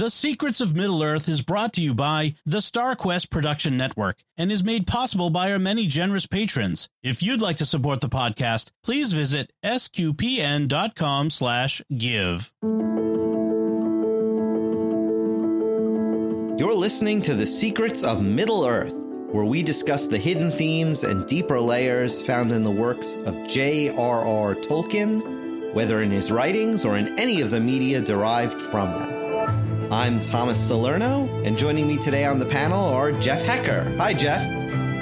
The Secrets of Middle Earth is brought to you by the StarQuest Production Network and is made possible by our many generous patrons. If you'd like to support the podcast, please visit sqpn.com slash give. You're listening to The Secrets of Middle Earth, where we discuss the hidden themes and deeper layers found in the works of J.R.R. Tolkien, whether in his writings or in any of the media derived from them. I'm Thomas Salerno, and joining me today on the panel are Jeff Haecker. Hi, Jeff.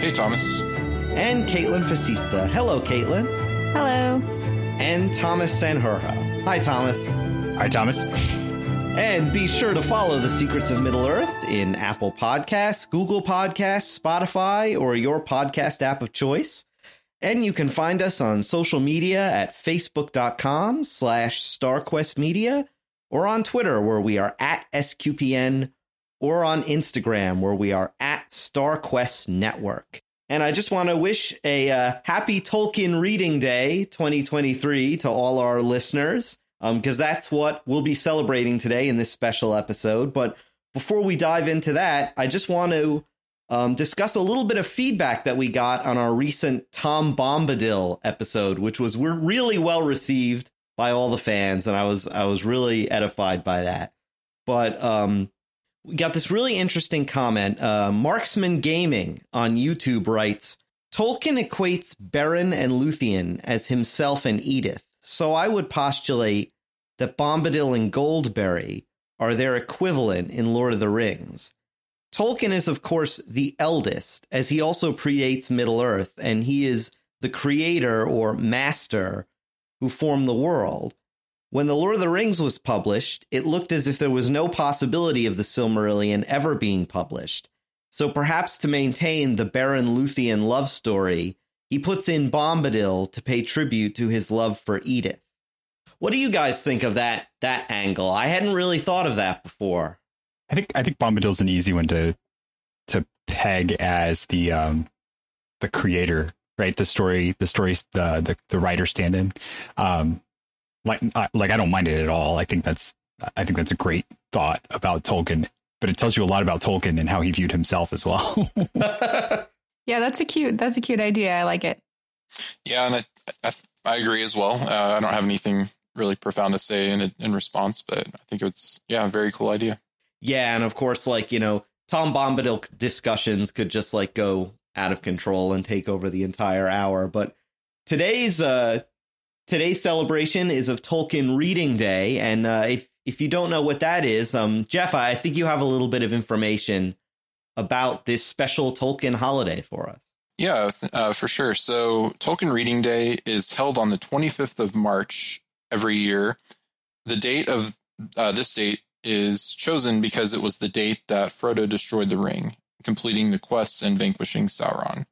Hey, Thomas. And Kaitlyn Facista. Hello, Kaitlyn. Hello. And Thomas Sanjurjo. Hi, Thomas. Hi, Thomas. And be sure to follow The Secrets of Middle Earth in Apple Podcasts, Google Podcasts, Spotify, or your podcast app of choice. And you can find us on social media at facebook.com slash starquestmedia or on Twitter where we are at SQPN or on Instagram where we are at StarQuest Network. And I just want to wish a uh, happy Tolkien Reading Day 2023 to all our listeners because um, that's what we'll be celebrating today in this special episode. But before we dive into that, I just want to um, discuss a little bit of feedback that we got on our recent Tom Bombadil episode, which was really well received by all the fans, and I was I was really edified by that. But um, we got this really interesting comment. Uh, Marksman Gaming on YouTube writes, Tolkien equates Beren and Luthien as himself and Edith, so I would postulate that Bombadil and Goldberry are their equivalent in Lord of the Rings. Tolkien is, of course, the eldest, as he also predates Middle Earth, and he is the creator or master who formed the world. When The Lord of the Rings was published, it looked as if there was no possibility of the Silmarillion ever being published. So perhaps to maintain the Beren Luthien love story, he puts in Bombadil to pay tribute to his love for Edith. What do you guys think of that that angle? I hadn't really thought of that before. I think I think Bombadil's an easy one to to peg as the um the creator right? The story, the story, the the, the writer stand-in. Um, like I, like I don't mind it at all. I think that's I think that's a great thought about Tolkien, but it tells you a lot about Tolkien and how he viewed himself as well. yeah, that's a cute that's a cute idea. I like it. Yeah, and I I, I agree as well. Uh, I don't have anything really profound to say in in response, but I think it's yeah, a very cool idea. Yeah, and of course, like you know, Tom Bombadil discussions could just like go out of control and take over the entire hour. But today's uh, today's celebration is of Tolkien Reading Day, and uh, if if you don't know what that is, um, Jeff, I think you have a little bit of information about this special Tolkien holiday for us. Yeah, uh, for sure. So Tolkien Reading Day is held on the 25th of March every year. The date of uh, this date is chosen because it was the date that Frodo destroyed the ring completing the quests and vanquishing Sauron.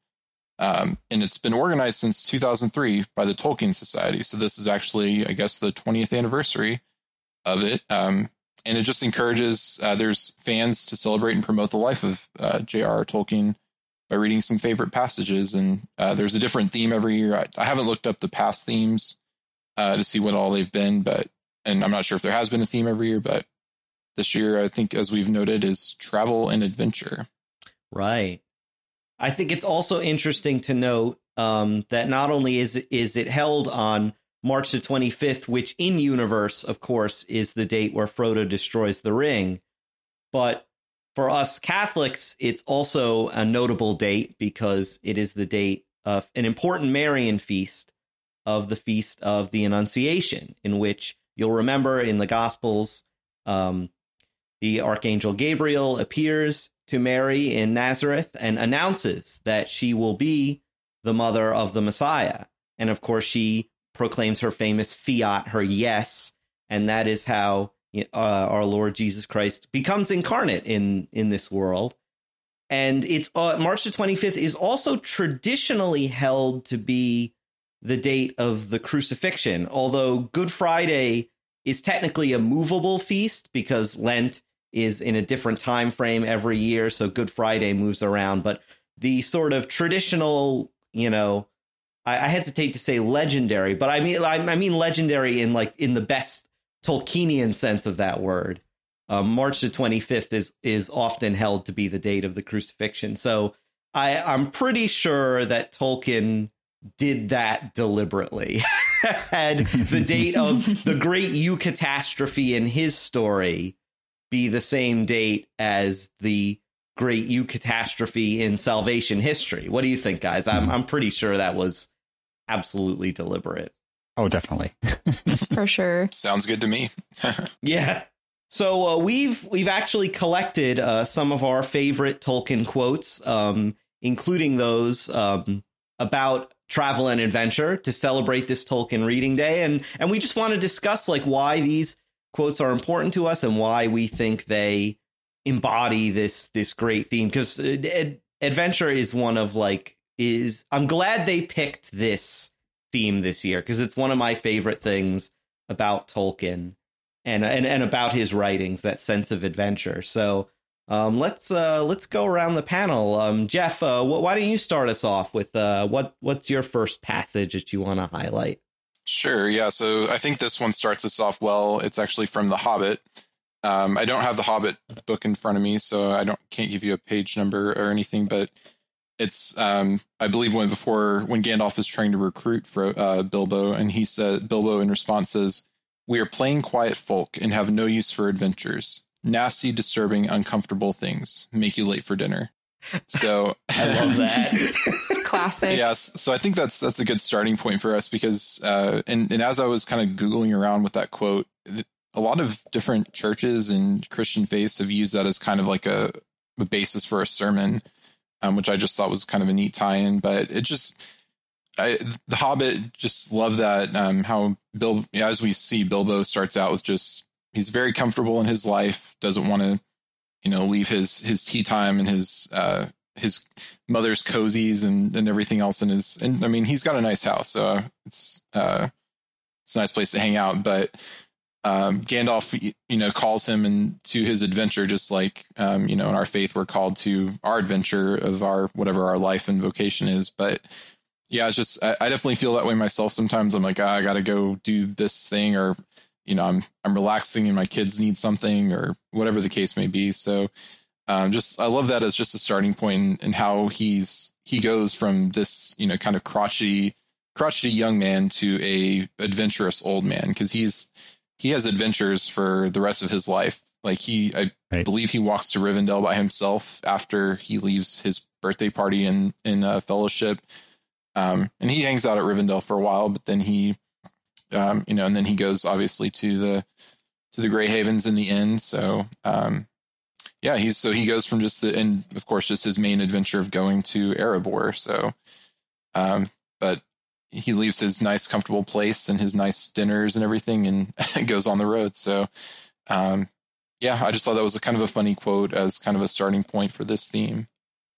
Um, and it's been organized since 2003 by the Tolkien Society. So this is actually, I guess, the 20th anniversary of it. Um, and it just encourages uh, there's fans to celebrate and promote the life of uh, J.R.R. Tolkien by reading some favorite passages. And uh, there's a different theme every year. I, I haven't looked up the past themes uh, to see what all they've been, but and I'm not sure if there has been a theme every year, but this year I think, as we've noted, is travel and adventure. Right. I think it's also interesting to note um, that not only is is it held on March the 25th, which in universe, of course, is the date where Frodo destroys the ring, but for us Catholics, it's also a notable date because it is the date of an important Marian feast of the feast of the Annunciation, in which you'll remember in the Gospels, um, the Archangel Gabriel appears to Mary in Nazareth and announces that she will be the mother of the Messiah. And of course, she proclaims her famous fiat, her yes, and that is how uh, our Lord Jesus Christ becomes incarnate in in this world. And it's uh, March the 25th is also traditionally held to be the date of the crucifixion, although Good Friday is technically a movable feast because Lent is in a different time frame every year, so Good Friday moves around. But the sort of traditional, you know, I, I hesitate to say legendary, but I mean I, I mean legendary in like in the best Tolkienian sense of that word. um, March the 25th is is often held to be the date of the crucifixion. So I I'm pretty sure that Tolkien did that deliberately. Had the date of the great eucatastrophe in his story be the same date as the great eucatastrophe in salvation history. What do you think, guys? I'm I'm pretty sure that was absolutely deliberate. Oh, definitely. For sure. Sounds good to me. Yeah. So uh, we've we've actually collected uh, some of our favorite Tolkien quotes, um, including those um, about travel and adventure to celebrate this Tolkien reading day, and and we just want to discuss like why these quotes are important to us and why we think they embody this this great theme because ad- adventure is one of like is I'm glad they picked this theme this year because it's one of my favorite things about Tolkien and and and about his writings that sense of adventure. So um, let's uh, let's go around the panel. Um, Jeff, uh, wh- why don't you start us off with uh, what what's your first passage that you want to highlight? Sure. Yeah. So I think this one starts us off well. It's actually from The Hobbit. Um, I don't have the Hobbit book in front of me, so I don't can't give you a page number or anything. But it's um, I believe when before when Gandalf is trying to recruit for uh, Bilbo, and he said Bilbo in response says, "We are plain quiet folk and have no use for adventures. Nasty, disturbing, uncomfortable things make you late for dinner." So I love that. Classic. Yes, so I think that's that's a good starting point for us because, uh, and and as I was kind of googling around with that quote, a lot of different churches and Christian faiths have used that as kind of like a, a basis for a sermon, um, which I just thought was kind of a neat tie-in. But it just, I, the Hobbit, just love that um, how Bill, as we see, Bilbo starts out with just he's very comfortable in his life, doesn't want to, you know, leave his his tea time and his uh, his mother's cozies and, and everything else in his and I mean he's got a nice house so it's uh it's a nice place to hang out but um Gandalf you know calls him into his adventure just like um you know in our faith we're called to our adventure of our whatever our life and vocation is but yeah it's just I, I definitely feel that way myself sometimes. I'm like ah, I got to go do this thing or you know I'm I'm relaxing and my kids need something or whatever the case may be so um, just I love that as just a starting point and how he's he goes from this you know kind of crotchety crotchety young man to a adventurous old man because he's he has adventures for the rest of his life. Like he, I Right. believe he walks to Rivendell by himself after he leaves his birthday party in in uh, Fellowship, um, and he hangs out at Rivendell for a while. But then he, um, you know, and then he goes obviously to the to the Grey Havens in the end. So um, yeah, he's so he goes from just the and of course just his main adventure of going to Erebor. So, um, but he leaves his nice, comfortable place and his nice dinners and everything, and goes on the road. So, um, yeah, I just thought that was a kind of a funny quote as kind of a starting point for this theme.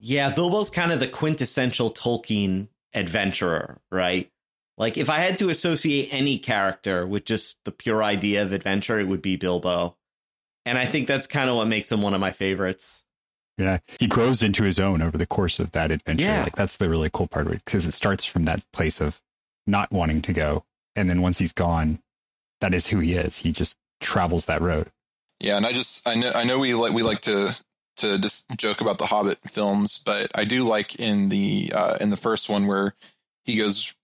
Yeah, Bilbo's kind of the quintessential Tolkien adventurer, right? Like if I had to associate any character with just the pure idea of adventure, it would be Bilbo. And I think that's kind of what makes him one of my favorites. Yeah, he grows into his own over the course of that adventure. Yeah. Like that's the really cool part of it because it starts from that place of not wanting to go, and then once he's gone, that is who he is. He just travels that road. Yeah, and I just I know I know we like we like to to just joke about the Hobbit films, but I do like in the uh, in the first one where he goes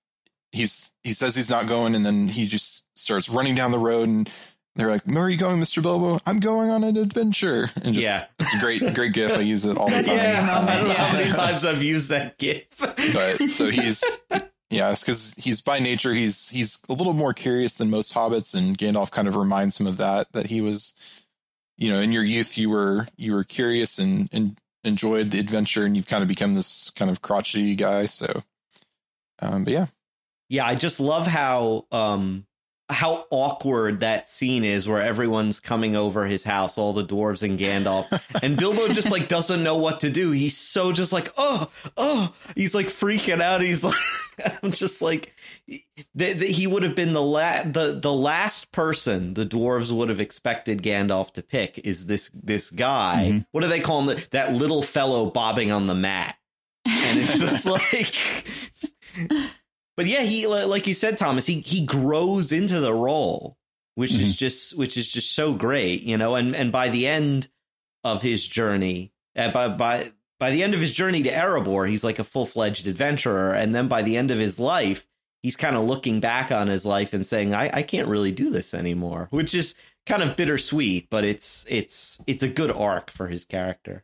he's he says he's not going and then he just starts running down the road and they're like, Where are you going, Mr. Bilbo? I'm going on an adventure. And just Yeah. it's a great great gif. I use it all the time. great moment, I don't know how many times I've used that GIF. but so he's yeah it's because he's by nature he's he's a little more curious than most hobbits and gandalf kind of reminds him of that that he was you know in your youth you were you were curious and and enjoyed the adventure and you've kind of become this kind of crotchety guy so um but yeah Yeah, I just love how um how awkward that scene is where everyone's coming over his house, all the dwarves and Gandalf, and Bilbo just like doesn't know what to do. He's so just like, oh, oh, he's like freaking out. He's like, I'm just like, th- th- he would have been the la- the the last person the dwarves would have expected Gandalf to pick is this this guy. Mhm. What do they call him? That little fellow bobbing on the mat, and it's just like. But yeah, he like you said, Thomas. He he grows into the role. which Mhm. is just which is just so great, you know. And and by the end of his journey, uh, by by by the end of his journey to Erebor, he's like a full fledged adventurer, and then by the end of his life, he's kind of looking back on his life and saying, I, I can't really do this anymore, which is kind of bittersweet, but it's it's it's a good arc for his character.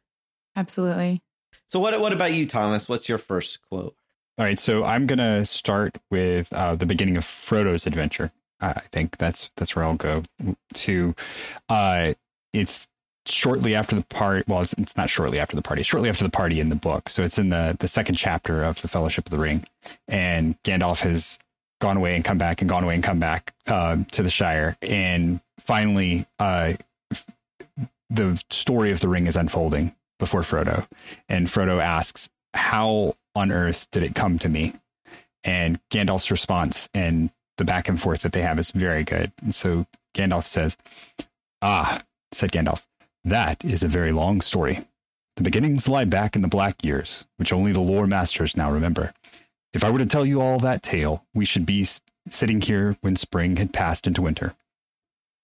Absolutely. So what what about you, Thomas? What's your first quote? All right, so I'm gonna start with uh, the beginning of Frodo's adventure. I think that's that's where I'll go to. Uh, it's shortly after the party. Well, it's, it's not shortly after the party. Shortly after the party in the book. So it's in the the second chapter of the Fellowship of the Ring, and Gandalf has gone away and come back and gone away and come back uh, to the Shire, and finally, uh, the story of the ring is unfolding before Frodo, and Frodo asks, "How on earth did it come to me?" And Gandalf's response and the back and forth that they have is very good. And so Gandalf says, "Ah," said Gandalf, "that is a very long story. The beginnings lie back in the Black Years, which only the lore masters now remember. If I were to tell you all that tale, we should be sitting here when spring had passed into winter.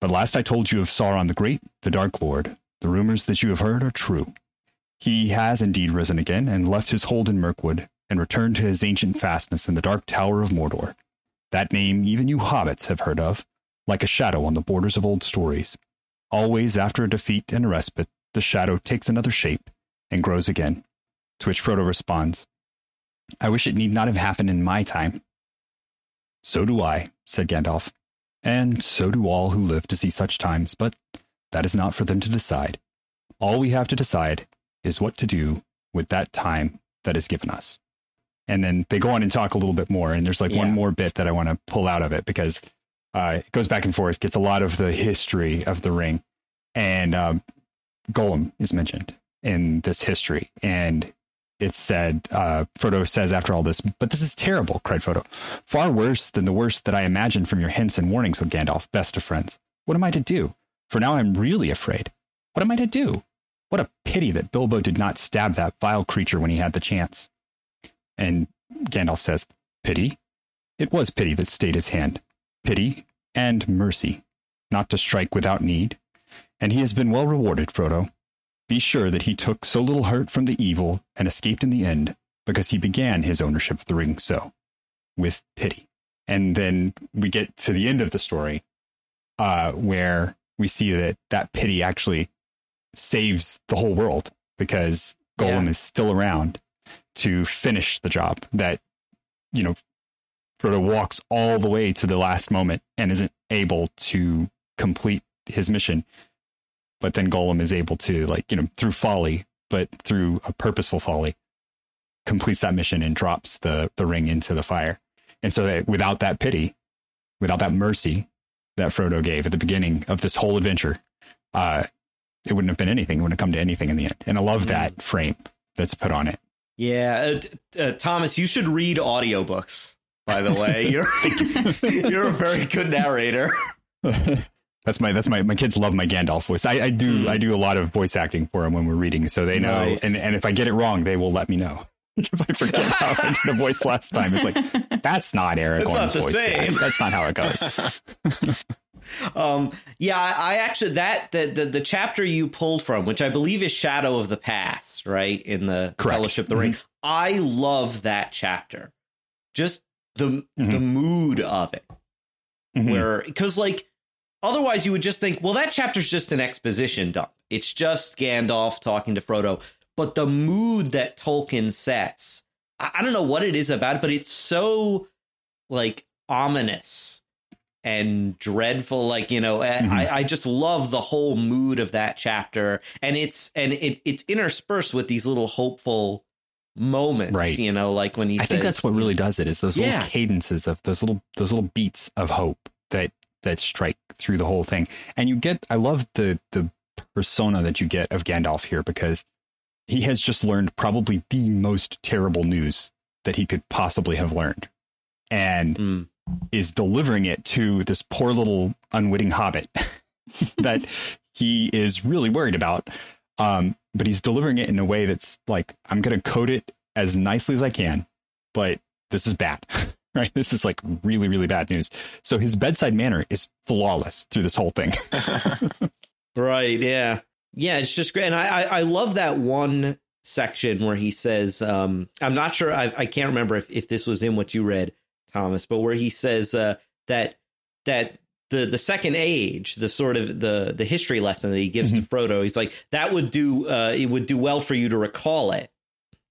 But last I told you of Sauron the Great, the Dark Lord, the rumors that you have heard are true. He has indeed risen again and left his hold in Mirkwood and returned to his ancient fastness in the Dark Tower of Mordor. That name even you hobbits have heard of, like a shadow on the borders of old stories. Always after a defeat and a respite, the shadow takes another shape and grows again. To which Frodo responds, I wish it need not have happened in my time. So do I, said Gandalf, and so do all who live to see such times, but that is not for them to decide. All we have to decide is what to do with that time that is given us. And then they go on and talk a little bit more, and there's like Yeah. one more bit that I want to pull out of it because uh, it goes back and forth, gets a lot of the history of the ring, and um, Gollum is mentioned in this history, and it's said uh, Frodo says after all this, but this is terrible, cried Frodo. Far worse than the worst that I imagined from your hints and warnings, O Gandalf, best of friends. What am I to do? For now I'm really afraid. What am I to do? What a pity that Bilbo did not stab that vile creature when he had the chance. And Gandalf says, Pity? It was pity that stayed his hand. Pity and mercy, not to strike without need. And he has been well rewarded, Frodo. Be sure that he took so little hurt from the evil and escaped in the end, because he began his ownership of the ring so, with pity. And then we get to the end of the story, uh, where we see that that pity actually saves the whole world because Gollum Yeah. is still around to finish the job. That you know, Frodo walks all the way to the last moment and isn't able to complete his mission. But then Gollum is able to, like, you know, through folly, but through a purposeful folly, completes that mission and drops the the ring into the fire. And so that without that pity, without that mercy that Frodo gave at the beginning of this whole adventure, uh, it wouldn't have been anything. It wouldn't have come to anything in the end. And I love that frame that's put on it. Yeah, uh, uh, Thomas, you should read audiobooks. By the way, you're you're a very good narrator. that's my that's my my kids love my Gandalf voice. I, I do Mm. I do a lot of voice acting for them when we're reading, so they know. Nice. And and if I get it wrong, they will let me know. if I forget how I did the voice last time, it's like that's not Aragorn's not the voice. Dad. same." That's not how it goes. Um, yeah, I, I actually that the, the the chapter you pulled from, which I believe is Shadow of the Past, right in the Correct. Mm-hmm. Fellowship of the Ring. I love that chapter. Just the the Mhm. mood of it, Mhm. where because like otherwise you would just think, well, that chapter's just an exposition dump. It's just Gandalf talking to Frodo, but the mood that Tolkien sets, I, I don't know what it is about it, but it's so like ominous and dreadful like you know Mhm. I, I just love the whole mood of that chapter and it's and it, it's interspersed with these little hopeful moments Right. you know like when he I says think that's what really does it is those Yeah. little cadences of those little those little beats of hope that that strike through the whole thing. And you get I love the the persona that you get of Gandalf here because he has just learned probably the most terrible news that he could possibly have learned. And Mm. Is delivering it to this poor little unwitting hobbit that he is really worried about. Um, but he's delivering it in a way that's like, I'm going to code it as nicely as I can, but this is bad. right? This is like really, really bad news. So his bedside manner is flawless through this whole thing. right. Yeah. Yeah. It's just great. And I, I, I love that one section where he says, um, I'm not sure, I, I can't remember if, if this was in what you read, Thomas, but where he says uh, that, that the the second age, the sort of the the history lesson that he gives mm-hmm. to Frodo, he's like that would do uh, it would do well for you to recall it.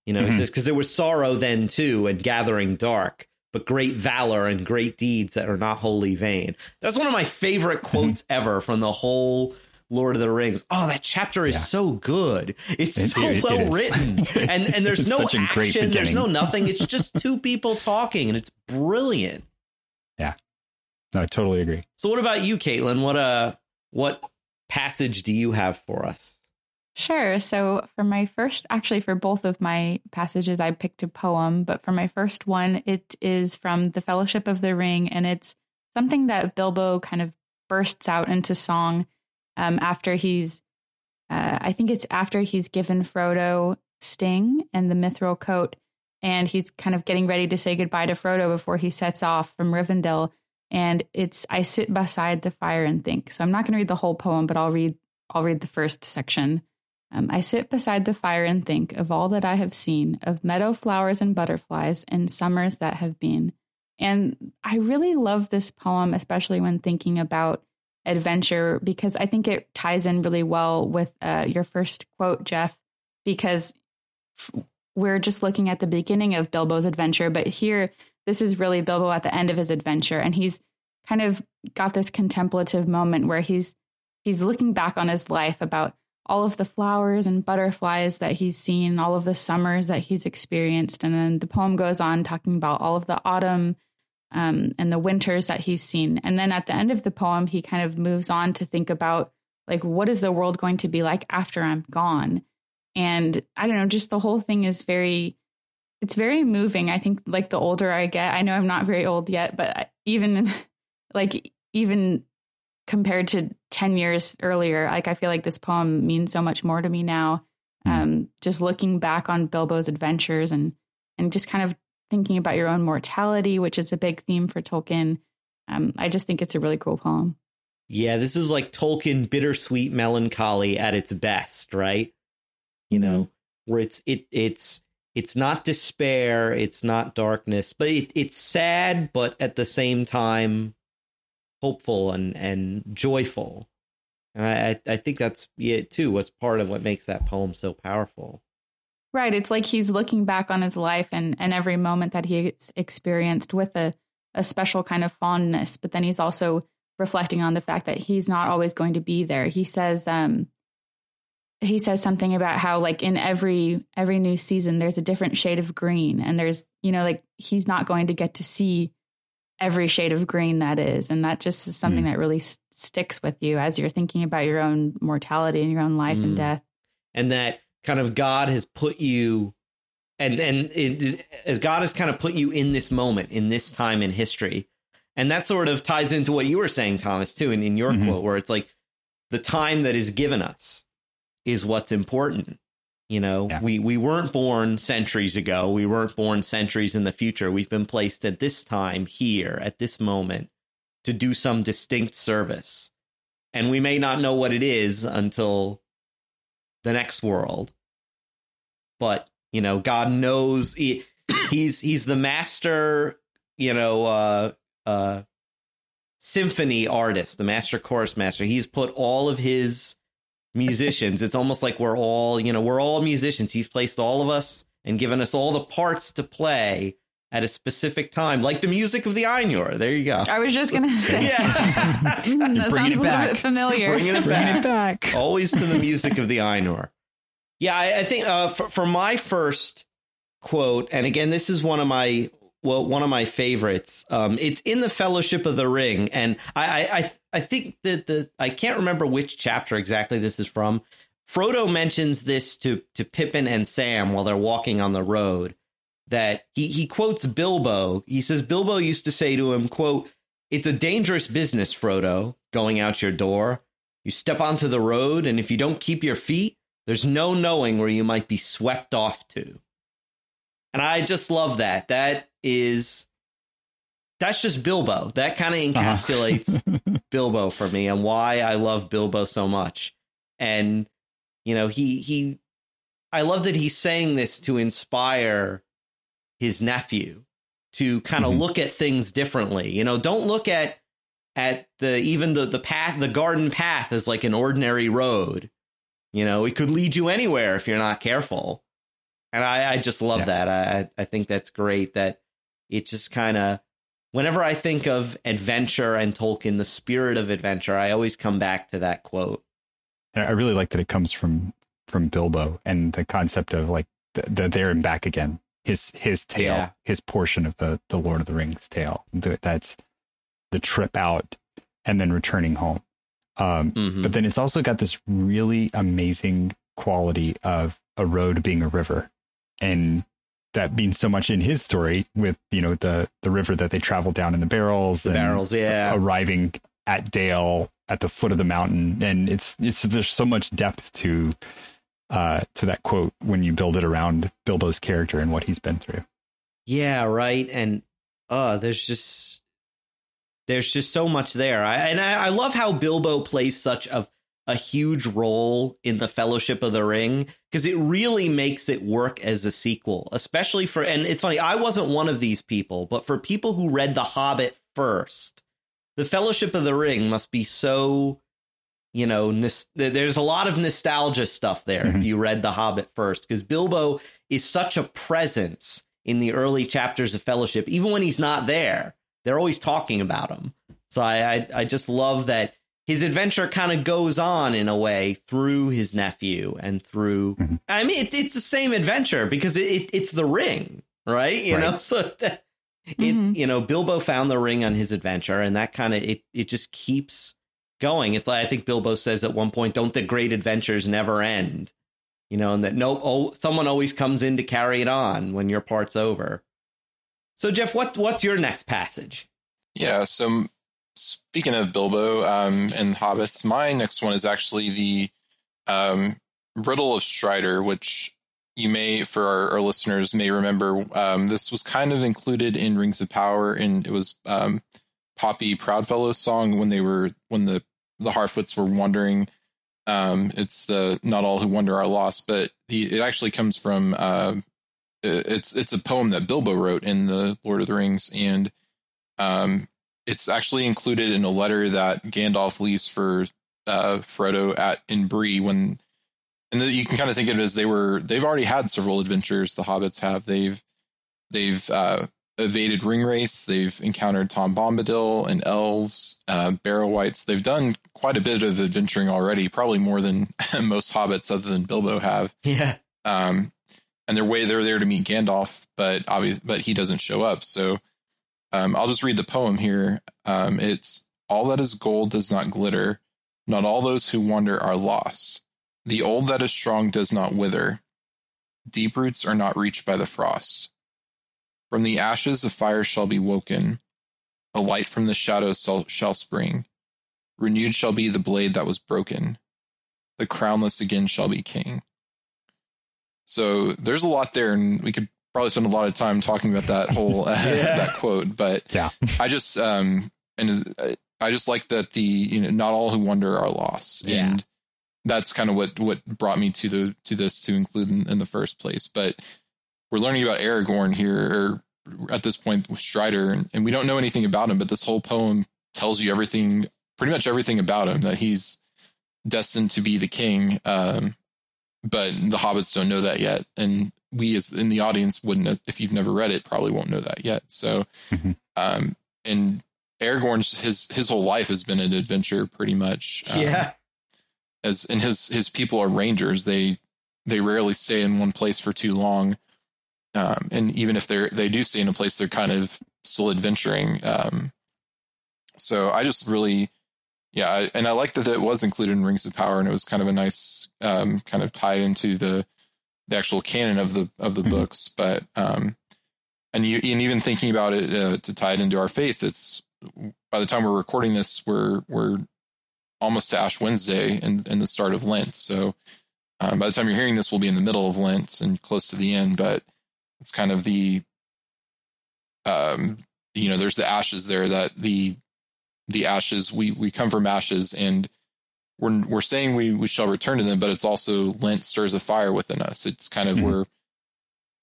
You know, mm-hmm. he says because there was sorrow then too, and gathering dark, but great valor and great deeds that are not wholly vain. That's one of my favorite quotes mm-hmm. ever from the whole Lord of the Rings. Oh, that chapter is yeah. so good. It's it, so it, well it written, and and there's no action, there's no nothing. It's just two people talking, and it's brilliant. Yeah, no, I totally agree. So, what about you, Kaitlyn? What uh, what passage do you have for us? Sure. So, for my first, actually, for both of my passages, I picked a poem. But for my first one, it is from The Fellowship of the Ring, and it's something that Bilbo kind of bursts out into song um, after he's, uh, I think it's after he's given Frodo Sting and the Mithril coat, and he's kind of getting ready to say goodbye to Frodo before he sets off from Rivendell and it's I sit beside the fire and think. So I'm not going to read the whole poem, but I'll read I'll read the first section. Um, I sit beside the fire and think of all that I have seen, of meadow flowers and butterflies and summers that have been. And I really love this poem, especially when thinking about adventure, because I think it ties in really well with uh, your first quote, Jeff, because f- we're just looking at the beginning of Bilbo's adventure, but here this is really Bilbo at the end of his adventure, and he's kind of got this contemplative moment where he's he's looking back on his life about all of the flowers and butterflies that he's seen, all of the summers that he's experienced, and then the poem goes on talking about all of the autumn um, and the winters that he's seen. And then at the end of the poem, he kind of moves on to think about like what is the world going to be like after I'm gone. And I don't know, just the whole thing is very it's very moving. I think like the older I get, I know I'm not very old yet, but even like even compared to 10 years earlier, like I feel like this poem means so much more to me now. Hmm. Um, just looking back on Bilbo's adventures and and just kind of thinking about your own mortality, which is a big theme for Tolkien. Um, I just think it's a really cool poem. Yeah, this is like Tolkien bittersweet melancholy at its best, right? You mm-hmm. know, where it's it it's it's not despair, it's not darkness, but it, it's sad, but at the same time hopeful and and joyful. And I I think that's it too was part of what makes that poem so powerful. Right, it's like he's looking back on his life and and every moment that he's experienced with a a special kind of fondness, but then he's also reflecting on the fact that he's not always going to be there. He says um he says something about how like in every every new season there's a different shade of green and there's you know like he's not going to get to see every shade of green that is and that just is something mm. that really s- sticks with you as you're thinking about your own mortality and your own life mm. and death and that kind of god has put you and and it, as god has kind of put you in this moment in this time in history and that sort of ties into what you were saying thomas too in, in your mm-hmm. quote where it's like the time that is given us is what's important. You know, yeah. we, we weren't born centuries ago. We weren't born centuries in the future. We've been placed at this time here, at this moment, to do some distinct service. And we may not know what it is until the next world. But, you know, God knows he, he's he's the master, you know, uh uh symphony artist, the master chorus master. He's put all of his musicians. it's almost like we're all, you know, we're all musicians. He's placed all of us and given us all the parts to play at a specific time, like the music of the Ainur. There you go. I was just gonna say, yeah. mm, that sounds a little bit familiar. Bringing it back. Bringing it back. Always to the music of the Ainur. Yeah, I, I think uh, for, for my first quote, and again, this is one of my well, one of my favorites. Um, it's in the Fellowship of the Ring, and I, I, I think that the I can't remember which chapter exactly this is from. Frodo mentions this to to Pippin and Sam while they're walking on the road. That he he quotes Bilbo. He says Bilbo used to say to him, "quote It's a dangerous business, Frodo, going out your door. You step onto the road, and if you don't keep your feet, there's no knowing where you might be swept off to." And I just love that. That is that's just Bilbo. That kind of encapsulates uh-huh. Bilbo for me and why I love Bilbo so much. And you know, he he I love that he's saying this to inspire his nephew to kind of mm-hmm. look at things differently. You know, don't look at at the even the the path the garden path as like an ordinary road. You know, it could lead you anywhere if you're not careful. And I, I just love yeah. that. I I think that's great that it just kind of whenever I think of adventure and Tolkien, the spirit of adventure, I always come back to that quote. I really like that it comes from from Bilbo and the concept of like the, the there and back again. His his tale, yeah. his portion of the the Lord of the Rings tale. That's the trip out and then returning home. Um, mm-hmm. But then it's also got this really amazing quality of a road being a river, and that means so much in his story with you know the the river that they travel down in the barrels, the barrels, yeah, arriving at Dale at the foot of the mountain, and it's it's there's so much depth to uh, to that quote when you build it around Bilbo's character and what he's been through. Yeah, right. And uh there's just there's just so much there. I, and I, I love how Bilbo plays such a a huge role in the Fellowship of the Ring because it really makes it work as a sequel, especially for. And it's funny, I wasn't one of these people, but for people who read The Hobbit first, the Fellowship of the Ring must be so you know, there's a lot of nostalgia stuff there mm-hmm. if you read The Hobbit first, because Bilbo is such a presence in the early chapters of Fellowship. Even when he's not there, they're always talking about him. So I, I, I just love that his adventure kind of goes on in a way through his nephew and through. Mm-hmm. I mean, it's it's the same adventure because it, it it's the ring, right? You right. know, so that it mm-hmm. you know Bilbo found the ring on his adventure, and that kind of it it just keeps going. It's like I think Bilbo says at one point, "Don't the great adventures never end?" You know, and that no, oh, someone always comes in to carry it on when your part's over. So, Jeff, what what's your next passage? Yeah, so speaking of Bilbo um, and hobbits, my next one is actually the um, Riddle of Strider, which you may, for our, our listeners, may remember. Um, this was kind of included in Rings of Power, and it was um, Poppy Proudfellow's song when they were when the the Harfoots were wandering. Um, it's the not all who wander are lost, but the it actually comes from uh, it's it's a poem that Bilbo wrote in the Lord of the Rings, and um, it's actually included in a letter that Gandalf leaves for uh, Frodo at in Bree when, and the, you can kind of think of it as they were they've already had several adventures. The hobbits have they've they've uh, evaded Ringwraiths. They've encountered Tom Bombadil and elves, uh, Barrow-wights. They've done quite a bit of adventuring already, probably more than most hobbits, other than Bilbo, have. Yeah. Um, and they're way they're there to meet Gandalf, but obviously, but he doesn't show up. So, um, I'll just read the poem here. Um, it's all that is gold does not glitter. Not all those who wander are lost. The old that is strong does not wither. Deep roots are not reached by the frost. From the ashes a fire shall be woken, a light from the shadows shall, spring. Renewed shall be the blade that was broken. The crownless again shall be king. So there's a lot there, and we could probably spend a lot of time talking about that whole uh, yeah. that quote. But yeah, I just um and I just like that the you know not all who wander are lost, yeah. and that's kind of what what brought me to the to this to include in, in the first place. But we're learning about Aragorn here or at this point with Strider, and, and, we don't know anything about him, but this whole poem tells you everything, pretty much everything about him, that he's destined to be the king. Um, but the hobbits don't know that yet. And we as in the audience wouldn't, if you've never read it, probably won't know that yet. So, mm-hmm. um, and Aragorn's, his, his whole life has been an adventure pretty much. Um, yeah. As, and his, his people are rangers. They, they rarely stay in one place for too long. Um, and even if they're they do stay in a place, they're kind of still adventuring. Um, so I just really, yeah, I, and I like that it was included in Rings of Power, and it was kind of a nice um, kind of tied into the the actual canon of the of the mm-hmm. books. But um, and you and even thinking about it uh, to tie it into our faith, it's by the time we're recording this, we're we're almost to Ash Wednesday and, and the start of Lent. So um, by the time you're hearing this, we'll be in the middle of Lent and close to the end. But it's kind of the um, you know, there's the ashes there that the the ashes we we come from ashes and we're we're saying we we shall return to them, but it's also Lent stirs a fire within us. It's kind of Mhm. where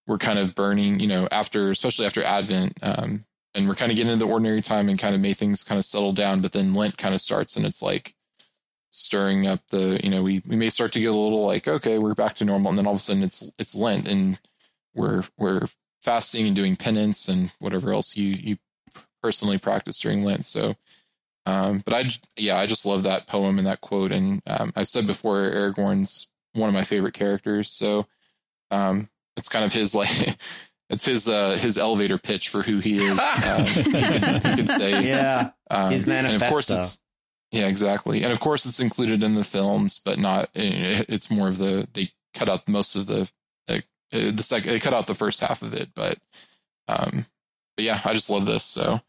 we're kind of burning, you know, after especially after Advent, um, and we're kind of getting into the ordinary time and kind of may things kind of settle down, but then Lent kind of starts and it's like stirring up the, you know, we we may start to get a little like, okay, we're back to normal, and then all of a sudden it's it's Lent and we're we're fasting and doing penance and whatever else you you personally practice during Lent. So um, but I yeah, I just love that poem and that quote. And um, I said before, Aragorn's one of my favorite characters. So um, it's kind of his like, it's his uh, his elevator pitch for who he is. Um, he, can, he can say, Yeah. um, his And of course, manifesto. it's yeah, exactly. And of course, it's included in the films, but not. It's more of the they cut out most of the like, uh, the second. They cut out the first half of it, but um, but yeah, I just love this. So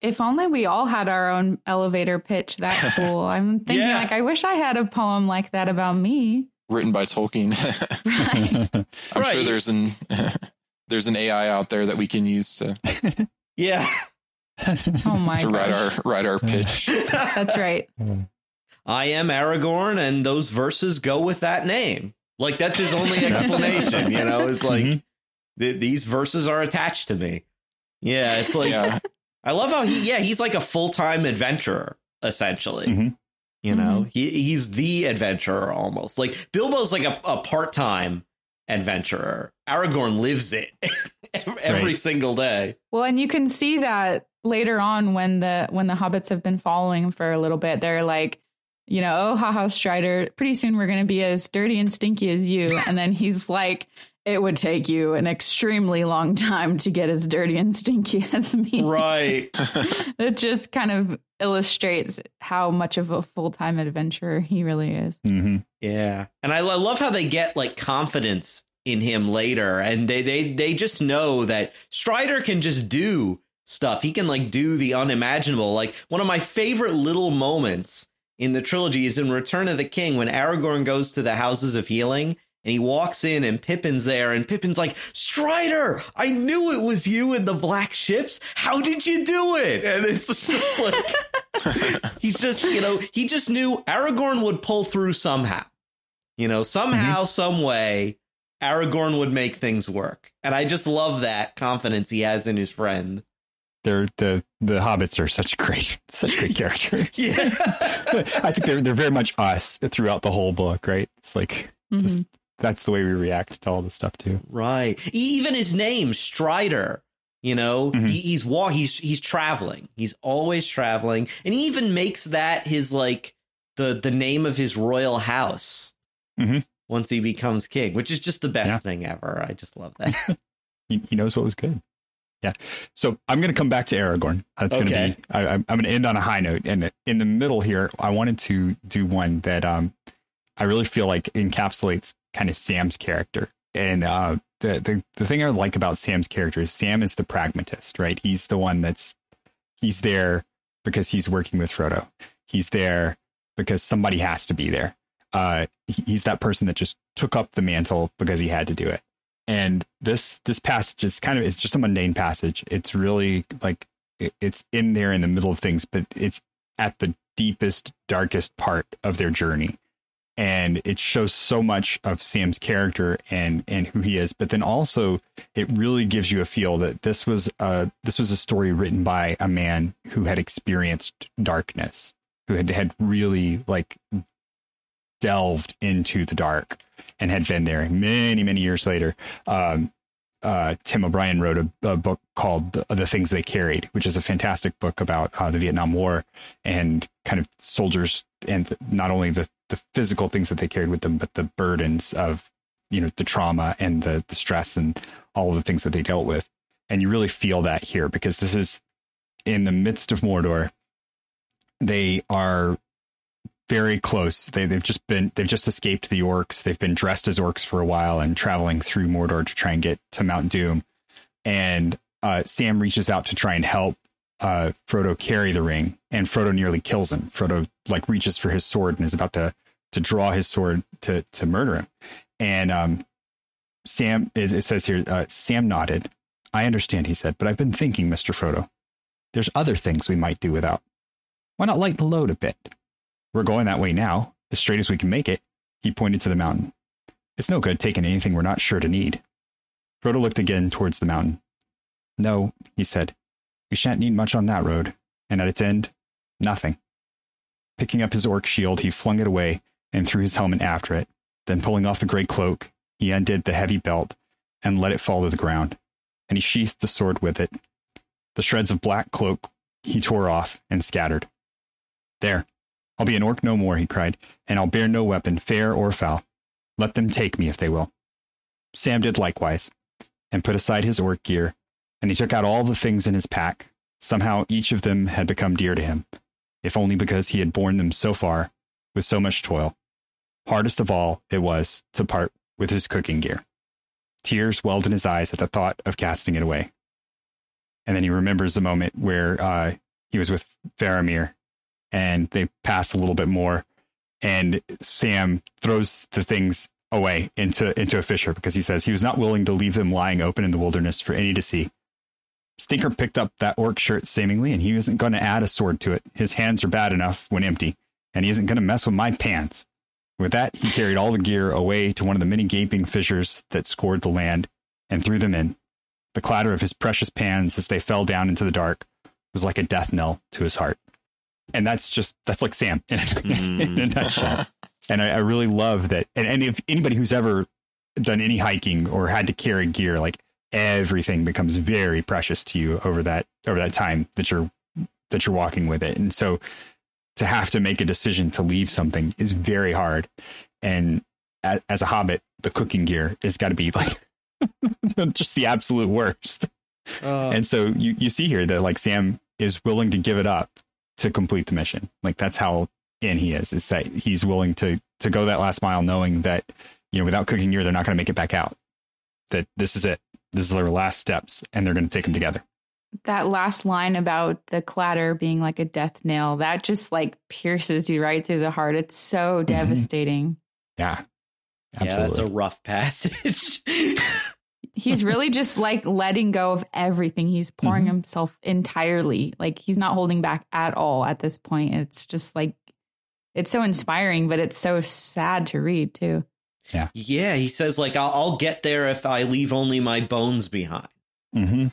If only we all had our own elevator pitch that cool. I'm thinking Yeah. like I wish I had a poem like that about me. written by Tolkien. Right. I'm sure there's an there's an AI out there that we can use to, Yeah. Oh my god. to write our write our pitch. That's right. I am Aragorn, and those verses go with that name. Like that's his only explanation. you know, is like Mhm. th- these verses are attached to me. Yeah, it's like yeah, I love how he. Yeah, he's like a full time adventurer essentially. Mhm. You know, he he's the adventurer almost. Like Bilbo's like a, a part time adventurer. Aragorn lives it every Right. single day. Well, and you can see that later on when the when the hobbits have been following him for a little bit. They're like, you know, oh haha Strider, pretty soon we're going to be as dirty and stinky as you. And then he's like, it would take you an extremely long time to get as dirty and stinky as me. Right. It just kind of illustrates how much of a full time adventurer he really is. Mhm. Yeah, and I, lo- love how they get like confidence in him later, and they they they just know that Strider can just do stuff. He can like do the unimaginable. Like one of my favorite little moments in the trilogy is in Return of the King when Aragorn goes to the Houses of Healing. And he walks in, and Pippin's there, and Pippin's like, Strider, I knew it was you in the black ships. How did you do it? And it's just like, he's just, you know, he just knew Aragorn would pull through somehow. You know, somehow, mm-hmm. some way, Aragorn would make things work. And I just love that confidence he has in his friend. They're the the hobbits are such great such great characters. Yeah. I think they're they're very much us throughout the whole book, right? It's like Mhm. just that's the way we react to all this stuff too. right. Even his name, Strider. You know, Mhm. he, he's wa- he's he's traveling. He's always traveling, and he even makes that his like the the name of his royal house. Mhm. Once he becomes king, which is just the best Yeah. thing ever. I just love that. He, he knows what was good. Yeah. So I'm going to come back to Aragorn. That's going to be. I, I'm I'm going to end on a high note, and in the middle here, I wanted to do one that um I really feel like encapsulates kind of Sam's character. And uh, the the the thing I like about Sam's character is Sam is the pragmatist, right? He's the one that's he's there because he's working with Frodo. He's there because somebody has to be there. Uh, he- he's that person that just took up the mantle because he had to do it and this this passage is kind of it's just a mundane passage. It's really like it, it's in there in the middle of things but it's at the deepest darkest part of their journey. And it shows so much of sam's character and and who he is but then also it really gives you a feel that this was a this was a story written by a man who had experienced darkness who had had really like delved into the dark and had been there many many years later um, uh, Tim O'Brien wrote a, a book called the, the Things They Carried, which is a fantastic book about uh, the Vietnam War and kind of soldiers and th- not only the, the physical things that they carried with them, but the burdens of, you know, the trauma and the, the stress and all of the things that they dealt with. And you really feel that here because this is in the midst of Mordor. They are very close. They, they've just been they've just escaped the orcs. They've been dressed as orcs for a while and traveling through Mordor to try and get to Mount Doom. And uh, Sam reaches out to try and help uh, Frodo carry the ring, and Frodo nearly kills him. Frodo like reaches for his sword and is about to to draw his sword to to murder him. And um, Sam it, it says here, uh, Sam nodded. I understand, he said, but I've been thinking, Mister Frodo. there's other things we might do without. Why not lighten the load a bit? We're going that way now, as straight as we can make it. He pointed to the mountain. It's no good taking anything we're not sure to need. Frodo looked again towards the mountain. No, he said, we shan't need much on that road, and at its end, nothing. Picking up his orc shield, he flung it away and threw his helmet after it. Then, pulling off the gray cloak, he undid the heavy belt and let it fall to the ground, and he sheathed the sword with it. The shreds of black cloak he tore off and scattered. There, I'll be an orc no more, he cried, and I'll bear no weapon, fair or foul. Let them take me if they will. Sam did likewise, and put aside his orc gear, and he took out all the things in his pack. Somehow each of them had become dear to him, if only because he had borne them so far with so much toil. Hardest of all it was to part with his cooking gear. Tears welled in his eyes at the thought of casting it away. And then he remembers the moment where uh, he was with Faramir and they pass a little bit more and Sam throws the things away into into a fissure because he says he was not willing to leave them lying open in the wilderness for any to see. Stinker picked up that orc shirt seemingly, and he isn't going to add a sword to it. His hands are bad enough when empty, and he isn't going to mess with my pants. With that, he carried all the gear away to one of the many gaping fissures that scored the land and threw them in. The clatter of his precious pans as they fell down into the dark was like a death knell to his heart. And that's just, that's like Sam in, mm. in a nutshell. and I, I, really love that. And, and if anybody who's ever done any hiking or had to carry gear, like everything becomes very precious to you over that, over that time that you're, that you're walking with it. And so to have to make a decision to leave something is very hard. And as, as a hobbit, the cooking gear has got to be like just the absolute worst. Uh, and so you, you see here that like Sam is willing to give it up to complete the mission. Like that's how in he is, is that he's willing to to go that last mile knowing that, you know, without cooking gear, they're not going to make it back out. That this is it. This is their last steps and they're going to take them together that last line about the clatter being like a death nail that just like pierces you right through the heart it's so mm-hmm. devastating yeah absolutely. yeah that's a rough passage he's really just like letting go of everything. He's pouring mm-hmm. himself entirely. Like he's not holding back at all at this point. It's just like it's so inspiring but it's so sad to read too. Yeah. Yeah he says like i'll, I'll get there if i leave only my bones behind. Mm-hmm.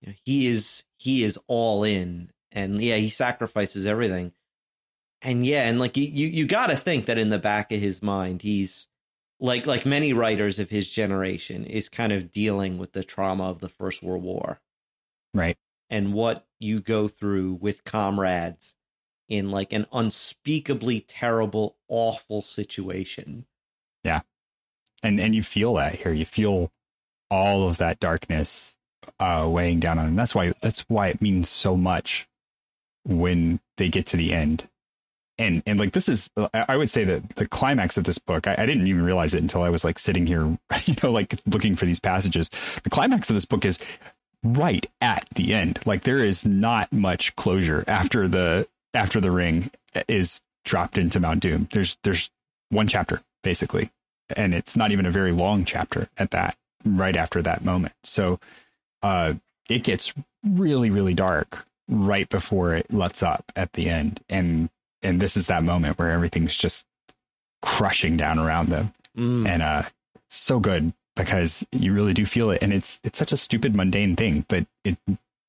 You know, he is he is all in, and yeah, he sacrifices everything. And yeah, and like you you, you got to think that in the back of his mind, he's like like many writers of his generation is kind of dealing with the trauma of the First World War, right? And what you go through with comrades in like an unspeakably terrible, awful situation. Yeah. And and you feel that here. You feel all of that darkness uh, weighing down on him. That's why that's why it means so much when they get to the end. And and like this is, I would say that the climax of this book, I, I didn't even realize it until I was like sitting here, you know, like looking for these passages. The climax of this book is right at the end. Like there is not much closure after the after the ring is dropped into Mount Doom. There's there's one chapter basically, and it's not even a very long chapter at that. Right after that moment, so uh, it gets really, really dark right before it lets up at the end. And and this is that moment where everything's just crushing down around them. Mm. And uh so good because you really do feel it. And it's it's such a stupid mundane thing, but it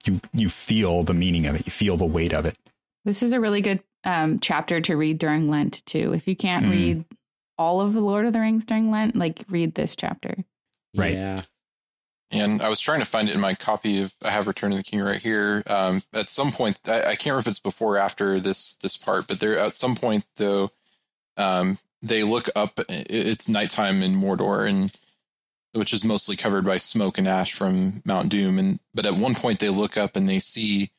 you you feel the meaning of it. You feel the weight of it. This is a really good um, chapter to read during Lent too. If you can't mm. read all of the Lord of the Rings during Lent, like read this chapter. Right. Yeah. And I was trying to find it in my copy of I have Return of the King right here. Um, at some point, I, I, can't remember if it's before or after this this part, but there at some point though, um, they look up. It's nighttime in Mordor, and which is mostly covered by smoke and ash from Mount Doom. And but at one point they look up and they see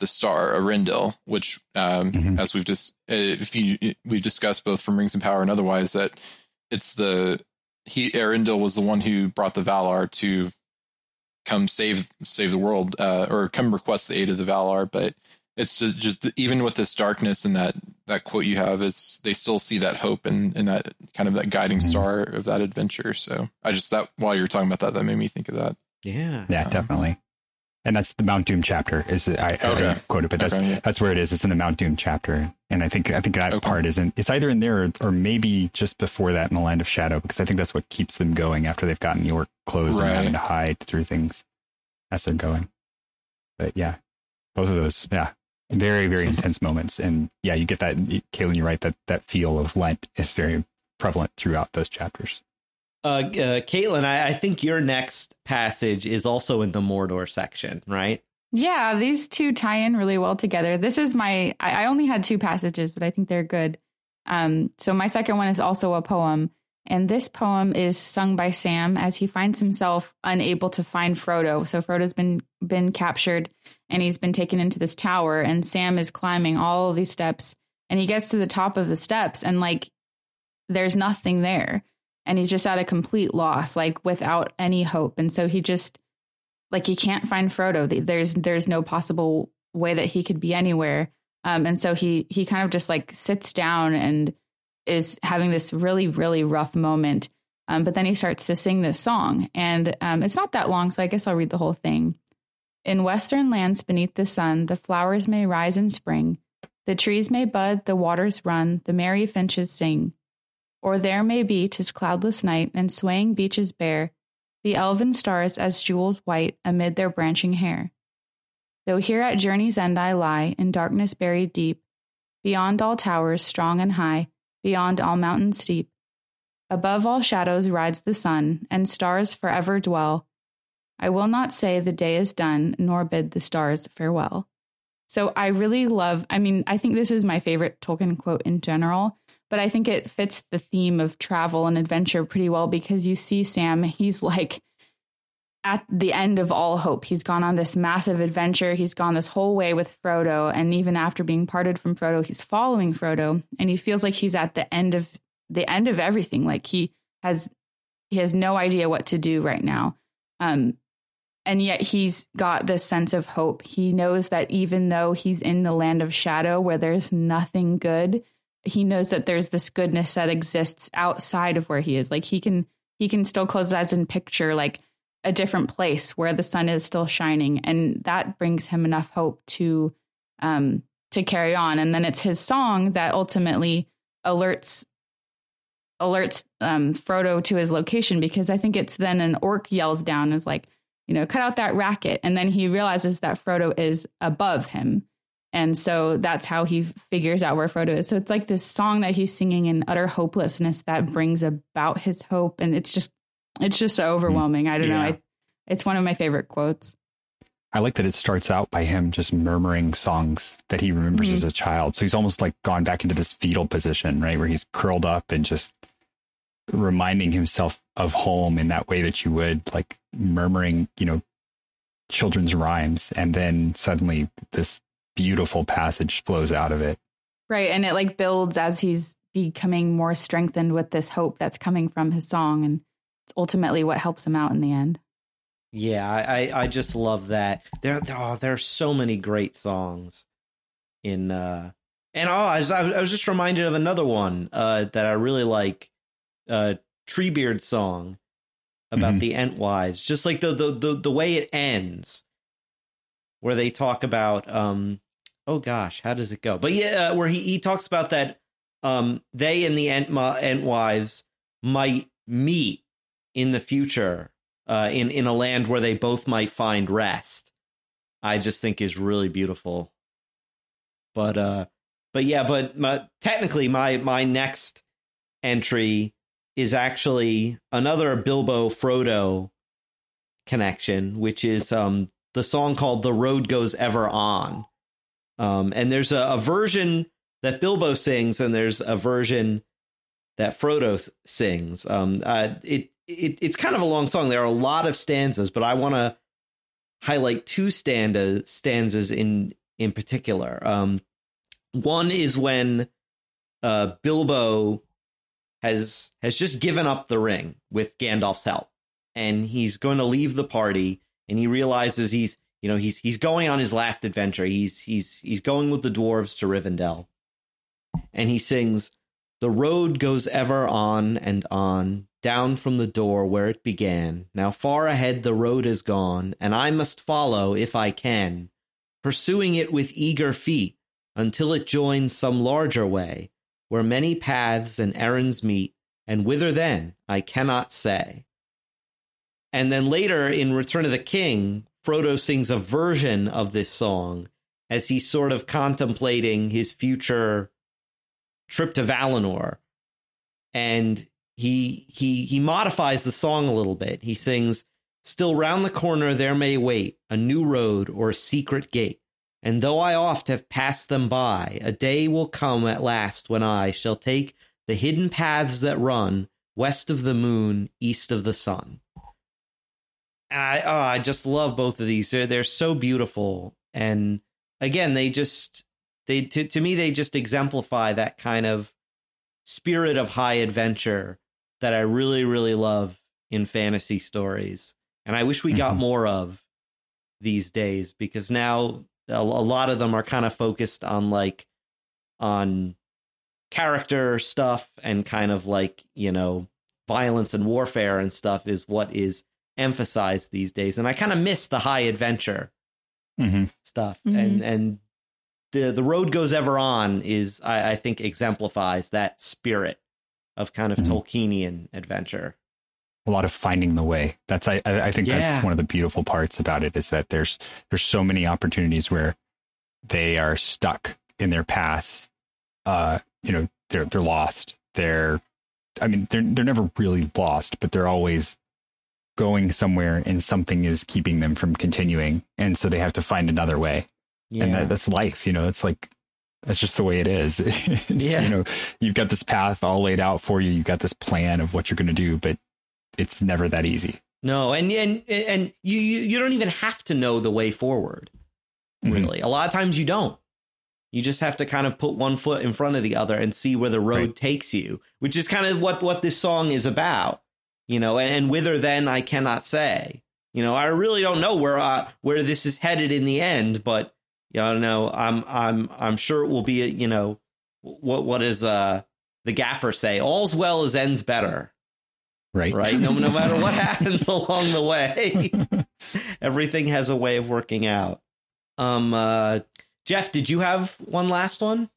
the star Eärendil, which, um, mm-hmm. as we've just uh, if you we've discussed both from Rings and Power and otherwise that it's the he Eärendil was the one who brought the Valar to come save save the world uh, or come request the aid of the Valar. But it's just, just, even with this darkness and that that quote you have, it's they still see that hope and, and that kind of that guiding mm-hmm. star of that adventure. So I just that while you were talking about that, that made me think of that. Yeah, yeah, definitely. And that's the Mount Doom chapter. Is I, I Okay. quote it, but that's Okay, that's where it is. It's in the Mount Doom chapter, and I think I think that Okay. part isn't. It's either in there or, or maybe just before that in the Land of Shadow, because I think that's what keeps them going after they've gotten the orc clothes and having to hide through things as they're going. But yeah, both of those, yeah, very very intense moments, and yeah, you get that. Kaitlyn, you're right that that feel of Lent is very prevalent throughout those chapters. Uh, uh, Kaitlyn, I, I think your next passage is also in the Mordor section, right? Yeah, these two tie in really well together. This is my, I, I only had two passages, but I think they're good. Um, so my second one is also a poem. And this poem is sung by Sam as he finds himself unable to find Frodo. So Frodo's been been captured and he's been taken into this tower and Sam is climbing all these steps and he gets to the top of the steps and like there's nothing there and he's just at a complete loss like without any hope. And so he just like he can't find Frodo. There's there's no possible way that he could be anywhere. Um, and so he he kind of just like sits down and is having this really really rough moment. Um, but then he starts to sing this song, and um, it's not that long, so I guess I'll read the whole thing. In western lands beneath the sun, the flowers may rise in spring, the trees may bud, the waters run, the merry finches sing. Or there may be, 'tis cloudless night, and swaying beeches bare, the elven stars as jewels white amid their branching hair. Though here at journey's end I lie, in darkness buried deep, beyond all towers strong and high, beyond all mountains steep. Above all shadows rides the sun, and stars forever dwell. I will not say the day is done, nor bid the stars farewell. So I really love, I mean, I think this is my favorite Tolkien quote in general, but I think it fits the theme of travel and adventure pretty well because you see Sam, he's like at the end of all hope. He's gone on this massive adventure. He's gone this whole way with Frodo. And even after being parted from Frodo, he's following Frodo and he feels like he's at the end of the end of everything. Like he has he has no idea what to do right now. Um and yet he's got this sense of hope. He knows that even though he's in the land of shadow where there's nothing good, he knows that there's this goodness that exists outside of where he is. Like he can he can still close his eyes and picture like a different place where the sun is still shining, and that brings him enough hope to um to carry on. And then it's his song that ultimately alerts alerts um, Frodo to his location because I think it's then an orc yells down is like you know cut out that racket, and then he realizes that Frodo is above him. And so that's how he figures out where Frodo is. So it's like this song that he's singing in utter hopelessness that brings about his hope. And it's just, it's just so overwhelming. I don't know. I, it's one of my favorite quotes. I like that it starts out by him just murmuring songs that he remembers Mhm. as a child. So he's almost like gone back into this fetal position, right? Where he's curled up and just reminding himself of home in that way that you would, like murmuring, you know, children's rhymes. And then suddenly this beautiful passage flows out of it. Right. And it like builds as he's becoming more strengthened with this hope that's coming from his song. And it's ultimately what helps him out in the end. Yeah, I, I, I just love that. There, oh, there are so many great songs in, uh, and oh, I was, I was just reminded of another one uh, that I really like, uh, Treebeard song about Mhm. the Entwives. Just like the, the the the way it ends, where they talk about, um, oh gosh, how does it go? But yeah, uh, where he he talks about that, um, they and the Ent wives might meet in the future uh, in in a land where they both might find rest. I just think is really beautiful. But uh, but yeah, but my, technically, my my next entry is actually another Bilbo Frodo connection, which is um the song called "The Road Goes Ever On." Um, and there's a, a version that Bilbo sings, and there's a version that Frodo sings. Um, uh, it, it it's kind of a long song. There are a lot of stanzas, but I want to highlight two standa, stanzas in in particular. Um, one is when uh, Bilbo has has just given up the ring with Gandalf's help, and he's going to leave the party, and he realizes he's you know he's he's going on his last adventure. He's he's he's going with the dwarves to Rivendell, and he sings. The road goes ever on and on, down from the door where it began. Now far ahead the road is gone, and I must follow if I can, pursuing it with eager feet until it joins some larger way, where many paths and errands meet, and whither then I cannot say. And then later in Return of the King, Frodo sings a version of this song as he's sort of contemplating his future trip to Valinor. And he he he modifies the song a little bit. He sings, Still round the corner there may wait a new road or a secret gate. And though I oft have passed them by, a day will come at last when I shall take the hidden paths that run west of the moon, east of the sun. And I oh, I just love both of these. They're they're so beautiful, and again, they just they to to me they just exemplify that kind of spirit of high adventure that I really really love in fantasy stories, and I wish we got Mhm. more of these days because now a, a lot of them are kind of focused on like on character stuff and kind of like you know violence and warfare and stuff is what is emphasized these days and i kind of miss the high adventure hmm stuff Mhm. and and the the road goes ever on is I, I think exemplifies that spirit of kind of Mhm. tolkienian adventure a lot of finding the way. That's I I I think Yeah. that's one of the beautiful parts about it is that there's there's so many opportunities where they are stuck in their past. Uh, you know, they're they're lost. They're I mean, they're they're never really lost, but they're always going somewhere and something is keeping them from continuing. And so they have to find another way. yeah And that, that's life, you know, it's like that's just the way it is. Yeah. You know, you've got this path all laid out for you. You've got this plan of what you're going to do, but it's never that easy. no and and and you you, you don't even have to know the way forward Mhm. really a lot of times you don't you just have to kind of put one foot in front of the other and see where the road Right. takes you which is kind of what what this song is about you know and, and whither then i cannot say. You know i really don't know where uh, where this is headed in the end but you know i'm i'm i'm sure it will be you know what what is uh the gaffer say? All's well as ends better. Right. right? No, no matter what happens along the way everything has a way of working out. Um uh jeff did you have one last one?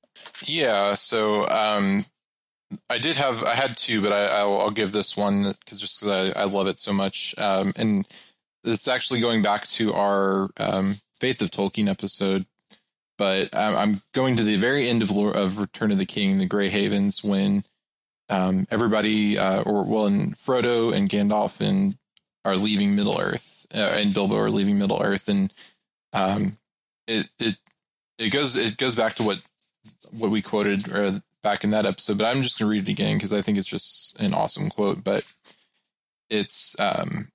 Yeah, so um, I did have I had two, but I, I'll, I'll give this one because just because I, I love it so much, um, and it's actually going back to our um, Faith of Tolkien episode. But I'm, going to the very end of Lord, of Return of the King, the Grey Havens, when um, everybody, uh, or well, and Frodo and Gandalf and are leaving Middle Earth, uh, and Bilbo are leaving Middle Earth, and um, it it it goes it goes back to what what we quoted uh, back in that episode, but I'm just going to read it again because I think it's just an awesome quote. But it's, um,